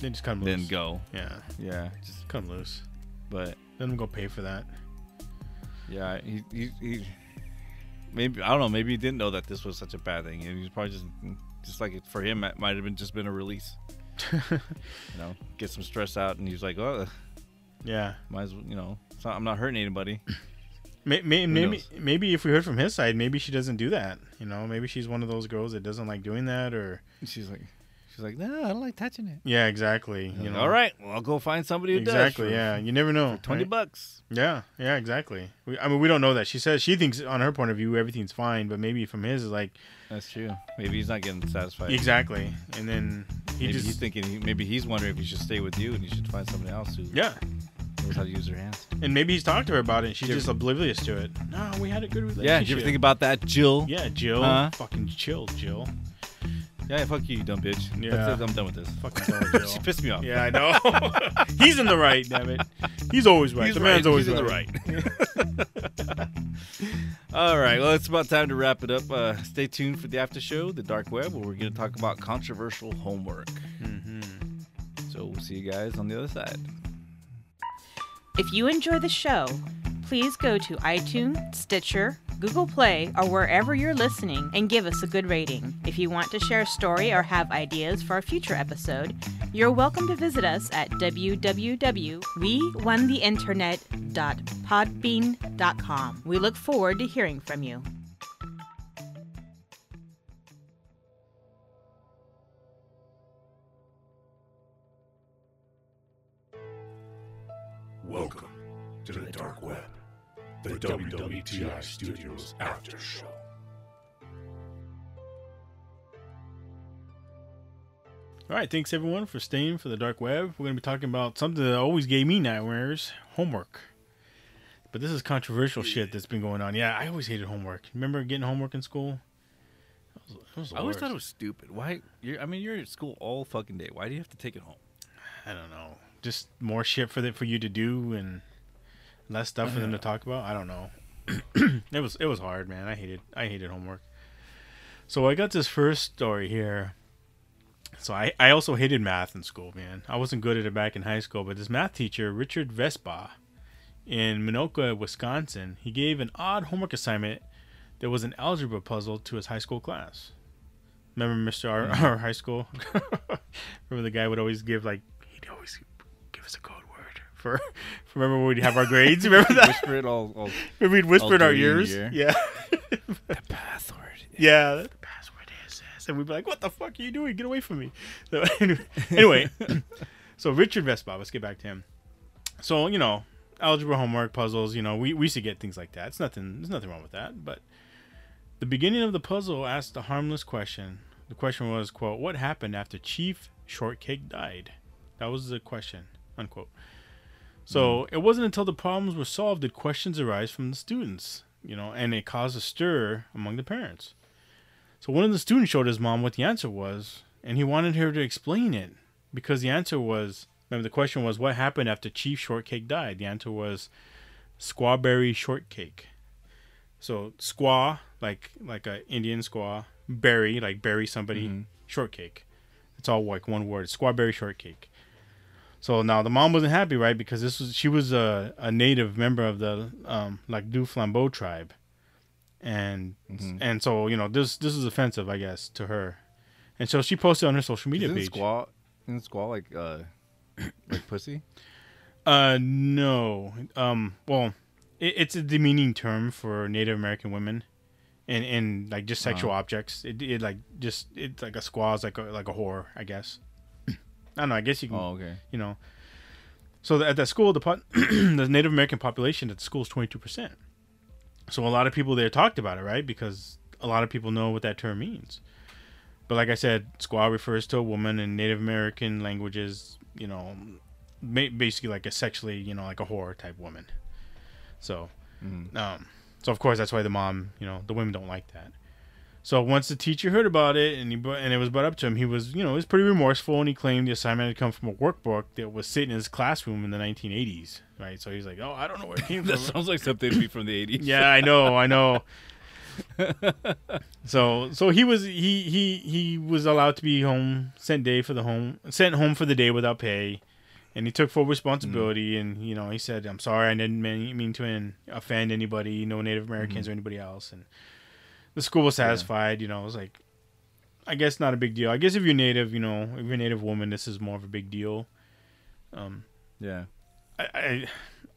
Then just cut him loose. then go. Yeah, Yeah, just. cut him loose. But Let him go pay for that. yeah, he, he, he. Maybe I don't know. Maybe he didn't know that this was such a bad thing, and he's probably just, just like it, for him, it might have been just been a release. You know, get some stress out, and he's like, oh, Yeah. might as well, you know, not, I'm not hurting anybody. May, may, maybe maybe if we heard from his side, maybe she doesn't do that. You know, maybe she's one of those girls that doesn't like doing that, or she's like, she's like, no, I don't like touching it. yeah, exactly. You know, all right, well, I'll go find somebody who exactly. does. Exactly. yeah, you never know. twenty right? bucks. Yeah, yeah, exactly. We, I mean, we don't know that. She says she thinks on her point of view everything's fine, but maybe from his is like That's true. Maybe he's not getting satisfied. exactly, and then he maybe just he's thinking. He, maybe he's wondering if he should stay with you, and you should find somebody else who yeah, knows how to use her hands. and maybe he's talked to her about it. and She's just oblivious to it. No, we had a good relationship. Yeah. Did you ever think about that, Jill? Yeah, Jill. Huh? Fucking chill, Jill. Yeah. Fuck you, you dumb bitch. Yeah. That's it. I'm done with this. Fucking tell Jill. she pissed me off. Yeah, I know. he's in the right, damn it. He's always right. He's the right. man's always He's in the right. All right. Well, it's about time to wrap it up. Uh, stay tuned for the after show, the dark web, where we're going to talk about controversial homework. hmm So we'll see you guys on the other side. If you enjoy the show, please go to iTunes, Stitcher, Google Play, or wherever you're listening and give us a good rating. If you want to share a story or have ideas for a future episode, you're welcome to visit us at www.wewontheinternet.podbean.com. We look forward to hearing from you. Welcome to the Dark Web, the WWTI Studios After Show. All right, thanks everyone for staying for the dark web. We're going to be talking about something that always gave me nightmares: homework. But this is controversial shit that's been going on. Yeah, I always hated homework. Remember getting homework in school? It was, it was I always worst. thought it was stupid. Why? You're, I mean, you're at school all fucking day. Why do you have to take it home? I don't know. Just more shit for the, for you to do and less stuff for them to talk about. I don't know. it was it was hard, man. I hated I hated homework. So I got this first story here. So I, I also hated math in school, man. I wasn't good at it back in high school, but this math teacher, Richard Vespa, in Minocqua, Wisconsin, he gave an odd homework assignment that was an algebra puzzle to his high school class. Remember Mr. Our, mm-hmm. our high school? Remember the guy would always give like he'd always give us a code for remember when we'd have our grades? Remember that? Whisper it all. all Remember we'd whisper in our ears? your ear. Yeah. the password. yeah. The password is this. And we'd be like, What the fuck are you doing? Get away from me. So anyway, so Richard Vespa, let's get back to him. So, you know, algebra homework, puzzles, you know, we, we used to get things like that. It's nothing there's nothing wrong with that. But the beginning of the puzzle asked a harmless question. The question was, quote, what happened after Chief Shortcake died? That was the question, unquote. So it wasn't until the problems were solved that questions arise from the students, you know, and it caused a stir among the parents. So one of the students showed his mom what the answer was, and he wanted her to explain it because the answer was remember the question was what happened after Chief Shortcake died? The answer was squawberry shortcake. So squaw like like a Indian squaw, berry like bury somebody, Mhm. shortcake. It's all like one word, squawberry shortcake. So now the mom wasn't happy, right? Because this was she was a, a native member of the um, Lac du Flambeau tribe, and Mhm. and so you know this this is offensive, I guess, to her, and so she posted on her social media Isn't page. squaw, isn't squaw like uh, like pussy? Uh, no. Um, well, it, it's a demeaning term for Native American women, and and like just sexual Uh-huh. objects. It, it like just it's like a squaw is like a like a whore, I guess. I don't know. I guess you can, Oh, okay. you know. So at that school, the po- the Native American population at the school is twenty two percent. So a lot of people there talked about it, right? Because a lot of people know what that term means. But like I said, squaw refers to a woman in Native American languages, you know, basically like a sexually, you know, like a whore type woman. So, Mhm. um, so of course that's why the mom, you know, the women don't like that. So once the teacher heard about it and he and it was brought up to him, he was, you know, he was pretty remorseful and he claimed the assignment had come from a workbook that was sitting in his classroom in the 1980s, right? So he's like, "Oh, I don't know where it came That from." sounds like something to be from the eighties. yeah, I know, I know. so so he was he he he was allowed to be home sent day for the home sent home for the day without pay, and he took full responsibility. Mm. And you know he said, "I'm sorry, I didn't mean, mean to offend anybody, no Native Americans mm-hmm. or anybody else." And the school was satisfied. You know, it was like, I guess not a big deal. I guess if you're Native, you know, if you're a Native woman, this is more of a big deal. Um, Yeah. I, I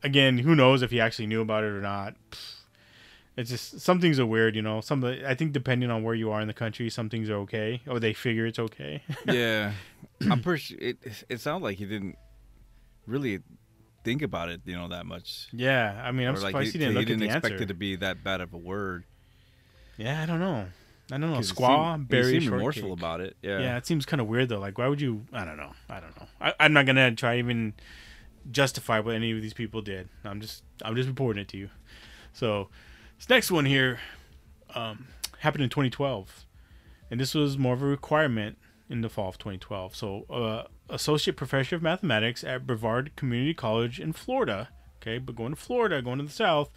again, who knows if he actually knew about it or not. It's just some things are weird, you know. Some I think depending on where you are in the country, some things are okay, or they figure it's okay. Yeah. I'm pretty sure it. It sounded like he didn't really think about it, you know, that much. yeah, I mean, I'm Or, like, surprised he, didn't look didn't expect answer. it to be that bad of a word. Yeah, I don't know. I don't know. Squaw, seemed- berry, he seemed remorseful about it. Yeah. Yeah. it seems kind of weird though. Like, why would you? I don't know. I don't know. I, I'm not gonna try even justify what any of these people did. I'm just I'm just reporting it to you. So this next one here um, happened in 2012, and this was more of a requirement in the fall of 2012. So, uh, associate professor of mathematics at Brevard Community College in Florida. Okay, but going to Florida, going to the South.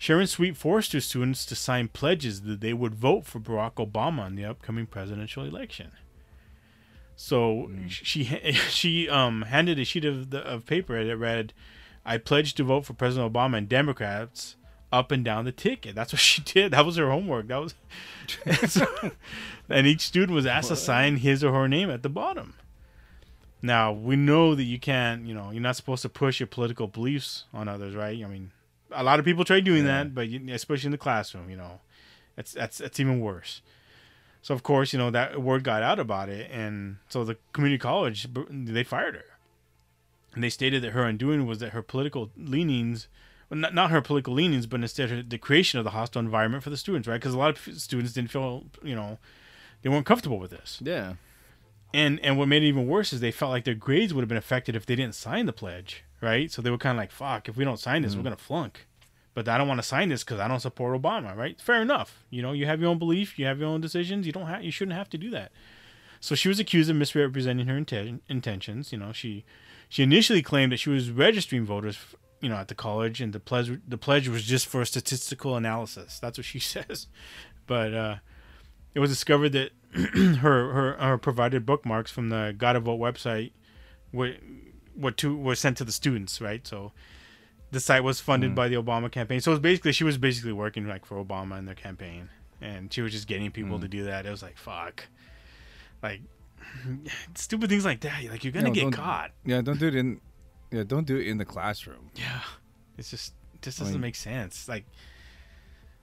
Sharon Sweet forced her students to sign pledges that they would vote for Barack Obama in the upcoming presidential election. So she she um handed a sheet of the, of paper that read, "I pledge to vote for President Obama and Democrats up and down the ticket." That's what she did. That was her homework. That was, So- and each student was asked to sign his or her name at the bottom. Now we know that you can't, you know, you're not supposed to push your political beliefs on others, right? I mean, a lot of people try doing Yeah. that, but especially in the classroom, you know, that's that's that's even worse. So of course, you know that word got out about it, and so the community college they fired her, and they stated that her undoing was that her political leanings, well, not not her political leanings, but instead her, the creation of the hostile environment for the students, right? Because a lot of students didn't feel, you know, they weren't comfortable with this, Yeah. And and what made it even worse is they felt like their grades would have been affected if they didn't sign the pledge, right? So they were kind of like, "Fuck, if we don't sign this, we're gonna flunk." But I don't want to sign this because I don't support Obama, right? Fair enough. You know, you have your own belief, you have your own decisions. You don't have, you shouldn't have to do that. So she was accused of misrepresenting her inten- intentions. You know, she she initially claimed that she was registering voters, you know, at the college, and the pledge the pledge was just for statistical analysis. That's what she says. But uh, it was discovered that her, her her provided bookmarks from the Gotta Vote website were were to were sent to the students, right? So the site was funded hmm. by the Obama campaign. So it was basically she was basically working like for Obama in their campaign, and she was just getting people to hmm. do that. It was like fuck, like stupid things like that. Like you're gonna No, get caught. Yeah. Don't do it in. Yeah. Don't do it in the classroom. Yeah, it's just just doesn't mean- make sense. Like,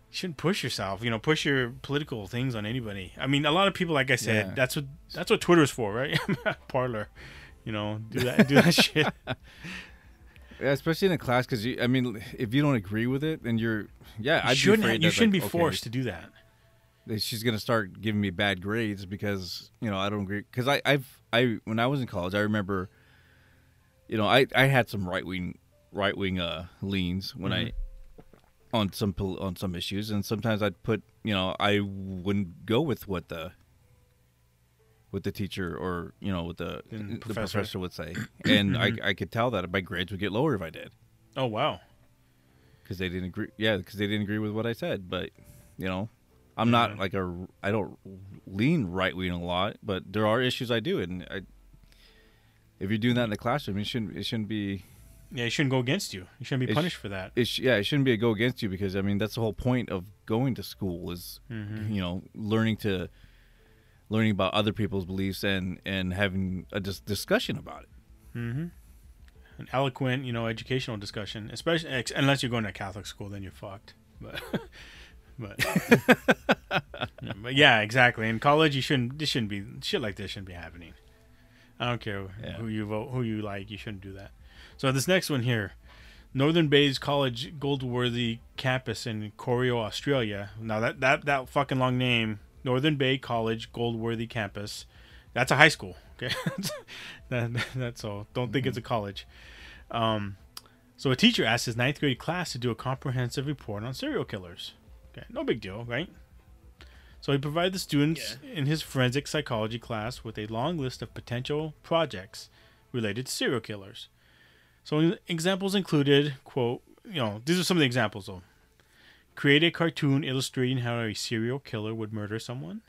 shouldn't push yourself. You know, push your political things on anybody. I mean, a lot of people, like I said, Yeah. that's what that's what Twitter's for, right? Parler, you know, do that do that shit. Yeah, especially in a class, because I mean, if you don't agree with it, then you're. Yeah, You I'd shouldn't you shouldn't like, be okay, forced to do that. she's gonna start giving me bad grades because you know I don't agree. Because I I've I when I was in college, I remember. You know, I I had some right wing right wing uh leans when I on some on some issues, and sometimes I'd put you know I wouldn't go with what the with the teacher or you know what the the professor. professor would say, and I mm-hmm. I could tell that my grades would get lower if I did Oh wow. because they didn't agree. Yeah, because they didn't agree with what I said. But you know, I'm not mm-hmm. like a. I don't lean right wing a lot, but there are issues I do, and I. If you're doing that in the classroom, it shouldn't. It shouldn't be. Yeah, it shouldn't go against you. You shouldn't be It sh- punished for that. it sh- yeah, it shouldn't be a go against you because I mean that's the whole point of going to school is Mm-hmm. you know learning to learning about other people's beliefs and and having a dis- discussion about it. Mm-hmm. An eloquent, you know, educational discussion, especially ex- unless you're going to a Catholic school, then you're fucked. But, but, but yeah, exactly. In college, you shouldn't. This shouldn't be shit like this shouldn't be happening. I don't care Yeah. who you vote, who you like. You shouldn't do that. So this next one here, Northern Bays College Goldsworthy campus in Corio, Australia. Now that that that fucking long name, Northern Bay College Goldsworthy campus. That's a high school. Okay, that, that's all. Don't think it's a college. Um, so a teacher asked his ninth grade class to do a comprehensive report on serial killers. Okay, no big deal, right? So he provided the students in his forensic psychology class with a long list of potential projects related to serial killers. So examples included, quote, you know, these are some of the examples though. Create a cartoon illustrating how a serial killer would murder someone.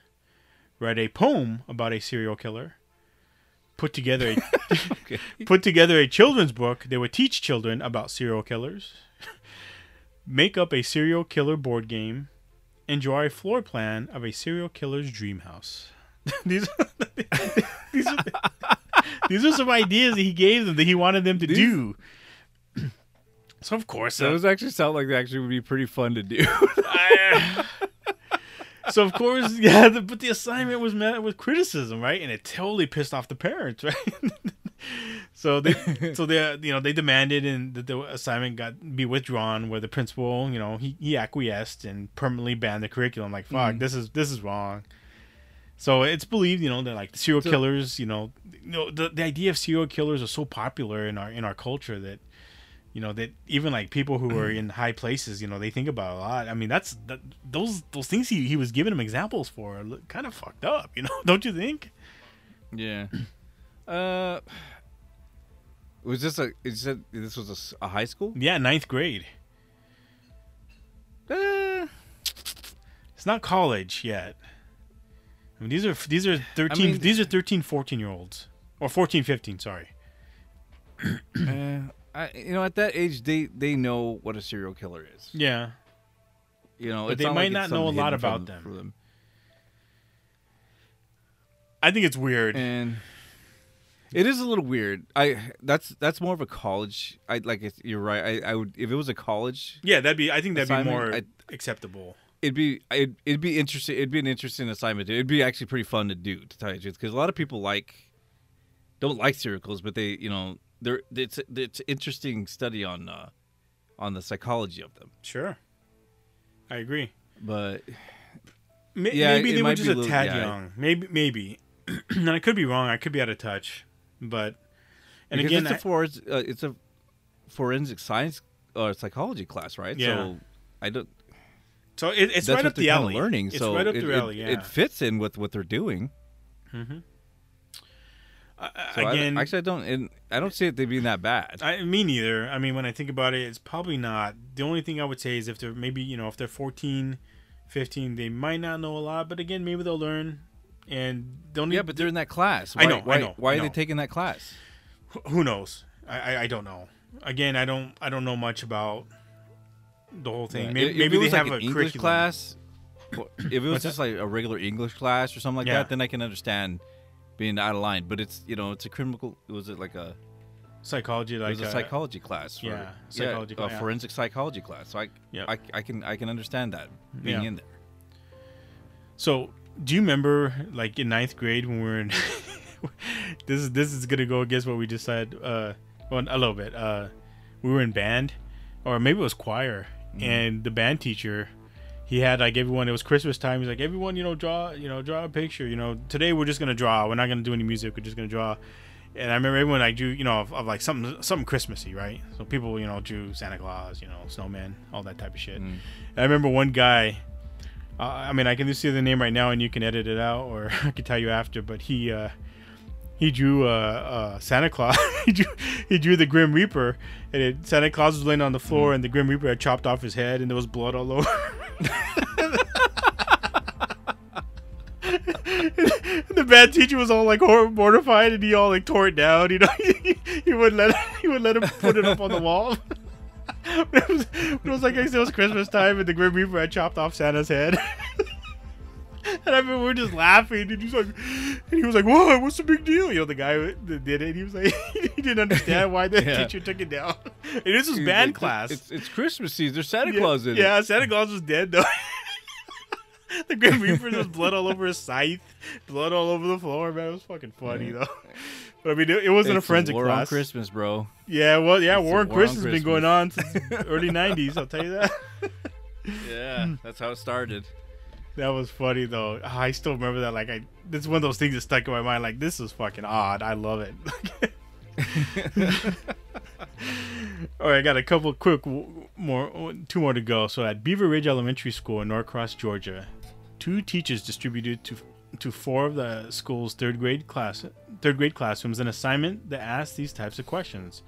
Write a poem about a serial killer. Put together a put together a children's book that would teach children about serial killers. Make up a serial killer board game and draw a floor plan of a serial killer's dream house. these, these, are, these are some ideas that he gave them that he wanted them to These- do. So of course, uh, Those actually sound like they actually would be pretty fun to do. so of course, yeah. The, but the assignment was met with criticism, right? And it totally pissed off the parents, right? so they, so they, you know, they demanded and that the assignment got be withdrawn. Where the principal, you know, he, he acquiesced and permanently banned the curriculum. Like, fuck, Mhm. this is this is wrong. So it's believed, you know, that like serial So- killers, you know, you know, the, the idea of serial killers is so popular in our in our culture that you know that even like people who are in high places you know they think about it a lot i mean that's that, those those things he, he was giving them examples for are kind of fucked up you know don't you think yeah. Uh, was this a? Is that this was a high school? yeah ninth grade Uh, it's not college yet I mean, these are these are 13 mean- these are 13 14 year olds or 14 15 sorry uh, I, you know, at that age, they they know what a serial killer is. yeah You know, But they might like not know a lot about them. for them. i think it's weird and it is a little weird. I that's that's more of a college. I like you're right. I, I would if it was a college, yeah that'd be i think that'd be more I- acceptable it'd be it'd, it'd be interesting. It'd be an interesting assignment. It'd be actually pretty fun to do, to tell you the truth, because a lot of people like don't like killers, but they you know they're it's it's interesting study on uh, on the psychology of them. sure i agree But May- Yeah, maybe they were just a, a little- tad yeah. young. Maybe, maybe. and I could be wrong. I could be out of touch. But and again, it's a I- forens- uh, it's a forensic science or psychology class, right? Yeah. So I don't. So it, it's right up the kinda alley. learning. It's so right up it, the alley. Yeah. it fits in with what they're doing. mm-hmm. uh, So I- again, actually, I don't. I don't see it being that bad. I, me neither. I mean, when I think about it, it's probably not. The only thing I would say is if they're maybe you know if they're 14, 15, they might not know a lot. But again, maybe they'll learn. And need. yeah, but they're in that class. I Why, know, I know, why I are they taking that class? who knows? I, I I don't know. Again, I don't I don't know much about the whole thing. Yeah, Maybe, if maybe it they have like a an English curriculum. class. If it was just like a regular English class or something like Yeah. that, then I can understand being out of line. But it's you know it's a criminal. Was it like a? psychology It like was a uh, psychology class. For, yeah, psychology a class, yeah. forensic psychology class. So I, Yeah. I, I can I can understand that being Yeah. in there. So, do you remember, like in ninth grade, when we were in? this is this is gonna go against what we just said. Uh, well, a little bit. Uh, we were in band, or maybe it was choir, and the band teacher, he had like everyone. It was Christmas time. He's like, everyone, you know, draw, you know, draw a picture. You know, today we're just gonna draw. We're not gonna do any music. We're just gonna draw. And I remember everyone like drew, you know, of, of like something something Christmassy, right? So people, you know, drew Santa Claus, you know, snowman, all that type of shit. Mm. I remember one guy. Uh, I mean, I can just see the name right now, and you can edit it out, or I can tell you after. But he uh, he drew uh, uh, Santa Claus. he drew he drew the Grim Reaper, and it, Santa Claus was laying on the floor, and the Grim Reaper had chopped off his head, and there was blood all over. the bad teacher was all like mortified, and he all like tore it down. You know, he, he wouldn't let he he would let him put it up on the wall. it, was, it was like it was Christmas time, and the Grim Reaper had chopped off Santa's head. And I remember we were just laughing, and he was like, and he was like, "Whoa, what's the big deal?" You know, the guy that did it, he was like, he didn't understand why the Yeah. teacher took it down. And this was band It's- class. It's, it's Christmas season. There's Santa yeah, Claus in it. yeah, Santa Claus was dead though. the Grim Reaper was blood all over his scythe, blood all over the floor. Man, it was fucking funny though. But I mean, it, it wasn't It's a forensic war on. Christmas, bro. Yeah, well, yeah, War on war on Christmas has been going on since early '90s. I'll tell you that. Yeah, that's how it started. That was funny though. Ah, I still remember that. Like, I this is one of those things that stuck in my mind. Like, this is fucking odd. I love it. All right, I got a couple quick more, two more to go. So at Beaver Ridge Elementary School in Norcross, Georgia, two teachers distributed to to four of the school's third grade class third grade classrooms an assignment that asked these types of questions.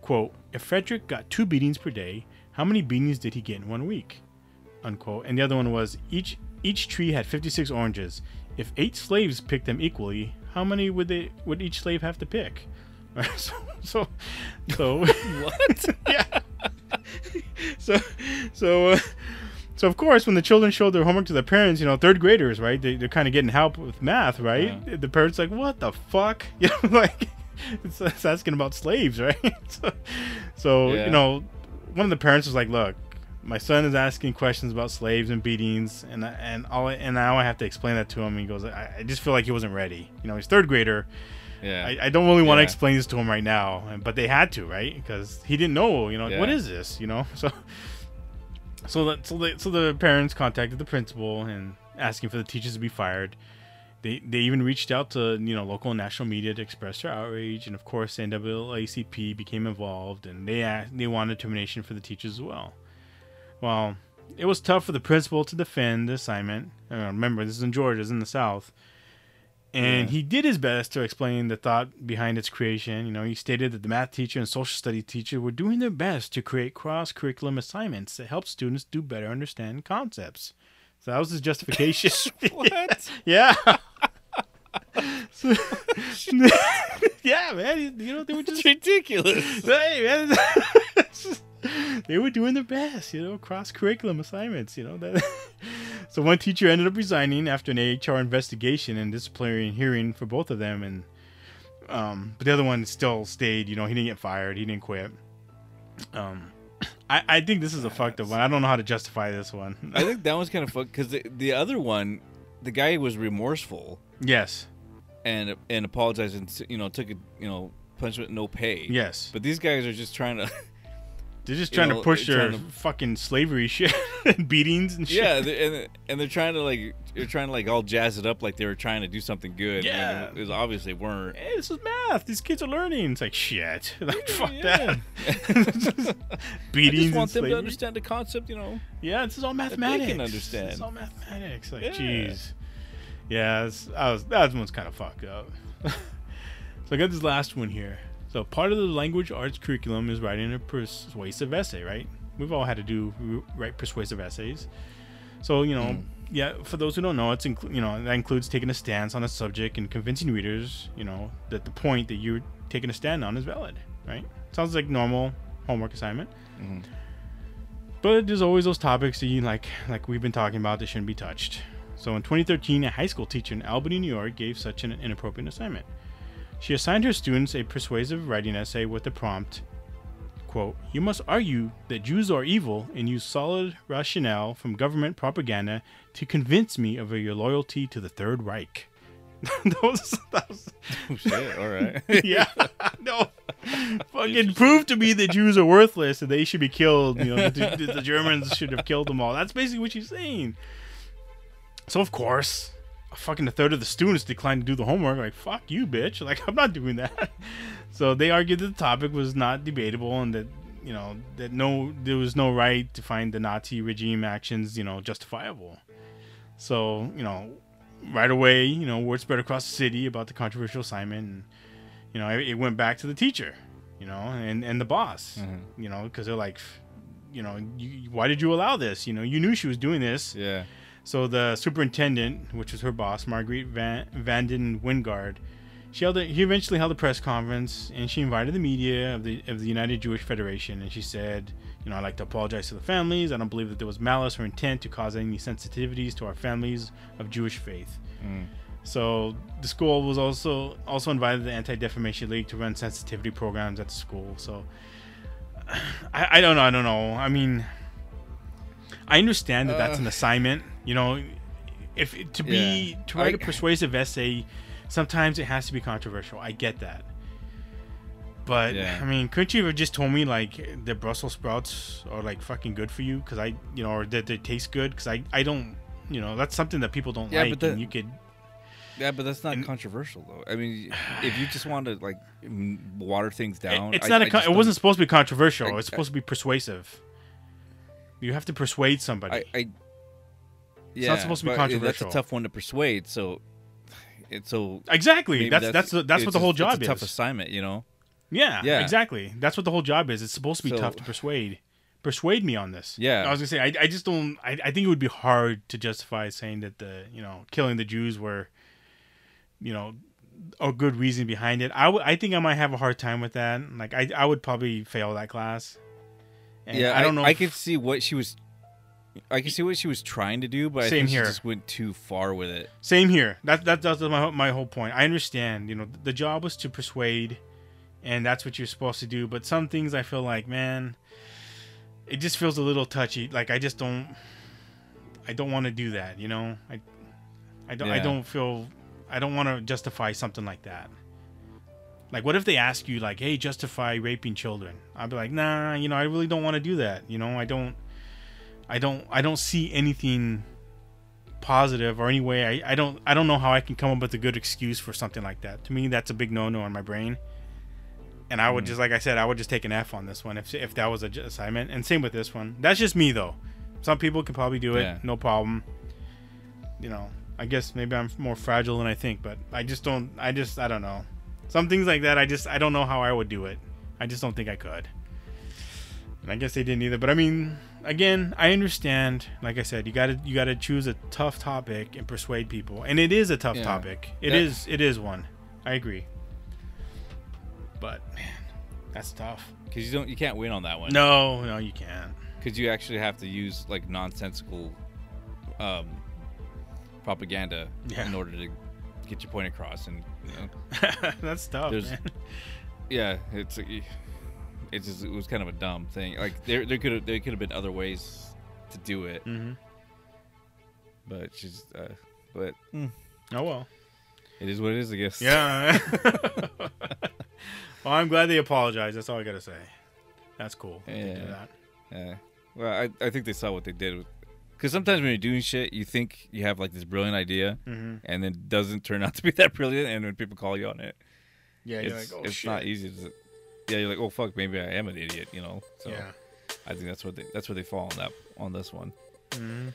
Quote: If Frederick got two beatings per day, how many beatings did he get in one week? Unquote. And the other one was each each tree had 56 oranges. If eight slaves picked them equally, how many would they would each slave have to pick? so so so What? yeah. so, so, uh, so of course, when the children showed their homework to their parents, you know, third graders, right? They, they're kind of getting help with math, right? Yeah. The parents like, what the fuck? You know, like it's, it's asking about slaves, right? so, so Yeah. you know, one of the parents was like, look. My son is asking questions about slaves and beatings, and and all, and now I have to explain that to him. He goes, I, I just feel like he wasn't ready. You know, he's third grader. Yeah. I, I don't really want to explain this to him right now, but they had to, right? Because he didn't know, you know, what Yeah. is this, you know? So, so that so the so the parents contacted the principal and asking for the teachers to be fired. They they even reached out to you know local and national media to express their outrage, and of course, NAACP became involved, and they asked, they wanted termination for the teachers as well. Well, it was tough for the principal to defend the assignment. Uh, remember, this is in Georgia, it's in the South. And Yeah. he did his best to explain the thought behind its creation. You know, he stated that the math teacher and social study teacher were doing their best to create cross curriculum assignments that help students do better understand concepts. So that was his justification. What? yeah. So- yeah, man. You know, they were It's just ridiculous. hey man it's they were doing their best you know cross curriculum assignments you know that so one teacher ended up resigning after an AHR investigation and disciplinary hearing for both of them and um but the other one still stayed you know he didn't get fired he didn't quit um I, I think this is a fucked up one. I don't know how to justify this one. I think that one's kind of fucked because the, the other one, the guy was remorseful yes. and and apologized and you know took a you know punishment no pay. Yes. But these guys are just trying to. They're just you trying know, to push they're their to- fucking slavery shit and beatings and shit. yeah, they- and and they're trying to like they're trying to like all jazz it up like they were trying to do something good. Yeah. and it was obviously weren't. Hey, this is math. These kids are learning. It's like shit. Like fuck Yeah. that. I Beatings just want them to understand the concept, you know. Yeah, this is all mathematics. they can understand. This is all mathematics. Like, Yeah. jeez. Yeah, it's, I was, that one's kind of fucked up. so I got this last one here. So part of the language arts curriculum is writing a persuasive essay, right? We've all had to do write persuasive essays. So you know, Mm. yeah. For those who don't know, it's inclu- you know that includes taking a stance on a subject and convincing readers, you know, that the point that you're taking a stand on is valid, right? Sounds like normal homework assignment. Mhm. But there's always those topics that you like, like we've been talking about, that shouldn't be touched. So in 2013, a high school teacher in Albany, New York, gave such an inappropriate assignment. She assigned her students a persuasive writing essay with the prompt, quote, You must argue that Jews are evil and use solid rationale from government propaganda to convince me of your loyalty to the Third Reich. that was, that was Oh shit! All right. yeah, no. Fucking prove to me that Jews are worthless and they should be killed. You know, the, the, the Germans should have killed them all. That's basically what she's saying. So of course, fucking a third of the students declined to do the homework. Like, fuck you, bitch. Like, I'm not doing that. So they argued that the topic was not debatable and that you know that no, there was no right to find the Nazi regime actions, you know, justifiable. So you know, right away, you know, word spread across the city about the controversial assignment, and you know, it, it went back to the teacher, you know, and and the boss, Mhm. you know, because they're like, you know, you, why did you allow this? You know, you knew she was doing this. Yeah. So the superintendent, which was her boss, Marguerite Van Vanden Wyngaard, she held a, he eventually held a press conference and she invited the media of the of the United Jewish Federation and she said, you know, I'd like to apologize to the families. I don't believe that there was malice or intent to cause any sensitivities to our families of Jewish faith. Mm. So the school was also also invited the Anti Defamation League to run sensitivity programs at the school. So I, I don't know. I don't know. I mean, I understand that that's an Uh. assignment. You know, if to be Yeah. to write a I- persuasive essay, sometimes it has to be controversial. I get that. But Yeah. I mean, couldn't you have just told me like the Brussels sprouts are like fucking good for you? Because I, you know, or that they taste good? Because I, I don't, you know, that's something that people don't Yeah, like, but the- and you could Yeah, but that's not And- controversial though. I mean, if you just want to like water things down, It- it's I- not I a. Con- it wasn't supposed to be controversial. I- it's supposed to be persuasive. You have to persuade somebody. I, I yeah, not supposed to be controversial. That's a tough one to persuade. So, it's so exactly. maybe That's that's the, that's it's what the a- whole it's job a tough is. assignment, you know. Yeah, Yeah. exactly. That's what the whole job is. It's supposed to be So- tough to persuade. Persuade me on this. Yeah. I was gonna say. I, I just don't. I, I think it would be hard to justify saying that the you know killing the Jews were, you know, a good reason behind it. I. I think I might have a hard time with that. Like I I would probably fail that class. And yeah, I don't know. I if- could see what she was. I can see what she was trying to do, but I Same think here. she just went too far with it. Same here. That, that that's my my whole point. I understand. You know, the job was to persuade, and that's what you're supposed to do. But some things I feel like, man, it just feels a little touchy. Like I just don't, I don't want to do that. You know, I, I don't, I don't feel, I don't want to justify something like that. Like, what if they ask you, like, "Hey, justify raping children"? I'd be like, "Nah, you know, I really don't want to do that. You know, I don't, I don't, I don't see anything." positive or any way I, I don't I don't know how I can come up with a good excuse for something like that. To me that's a big no no in my brain. And I would Mm. just like I said, I would just take an F on this one if if that was a j- assignment. And same with this one. That's just me though. Some people can probably do it, Yeah. no problem. You know, I guess maybe I'm more fragile than I think, but I just don't I just I don't know. Some things like that I just I don't know how I would do it. I just don't think I could. And I guess they didn't either. But I mean, again, I understand. Like I said, you gotta you gotta choose a tough topic and persuade people, and it is a tough Yeah. topic. It That- is it is one. I agree. But man, that's tough. Because you don't, you can't win on that one. No, no, you can't. because you actually have to use like nonsensical um, propaganda Yeah. in order to get your point across. And you know, that's tough. There's- Man. Yeah, it's it's just, it was kind of a dumb thing. Like there there could have there could have been other ways to do it, hmm but she's uh, but mm, Oh well. it is what it is, I guess. Yeah. well, I'm glad they apologized. That's all I gotta say. That's cool. that they did Yeah. that. Yeah. Well, I I think they saw what they did. Because sometimes when you're doing shit, you think you have like this brilliant idea, Mhm. and then it doesn't turn out to be that brilliant. And when people call you on it, Yeah, you're it's, like, oh it's shit. not easy. To, yeah, you're like, oh fuck, maybe I am an idiot, you know. So Yeah. I think that's what they that's where they fall on that on this one. hmm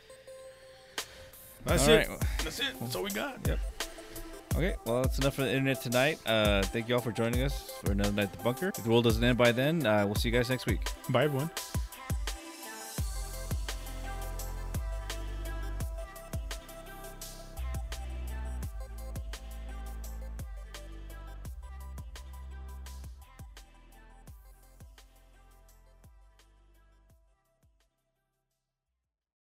That's All it. right. That's it. That's all we got. Yep. Okay, well, that's enough for the internet tonight. Uh, thank you all for joining us for another night at the bunker. If the world doesn't end by then, uh, we'll see you guys next week. Bye, everyone.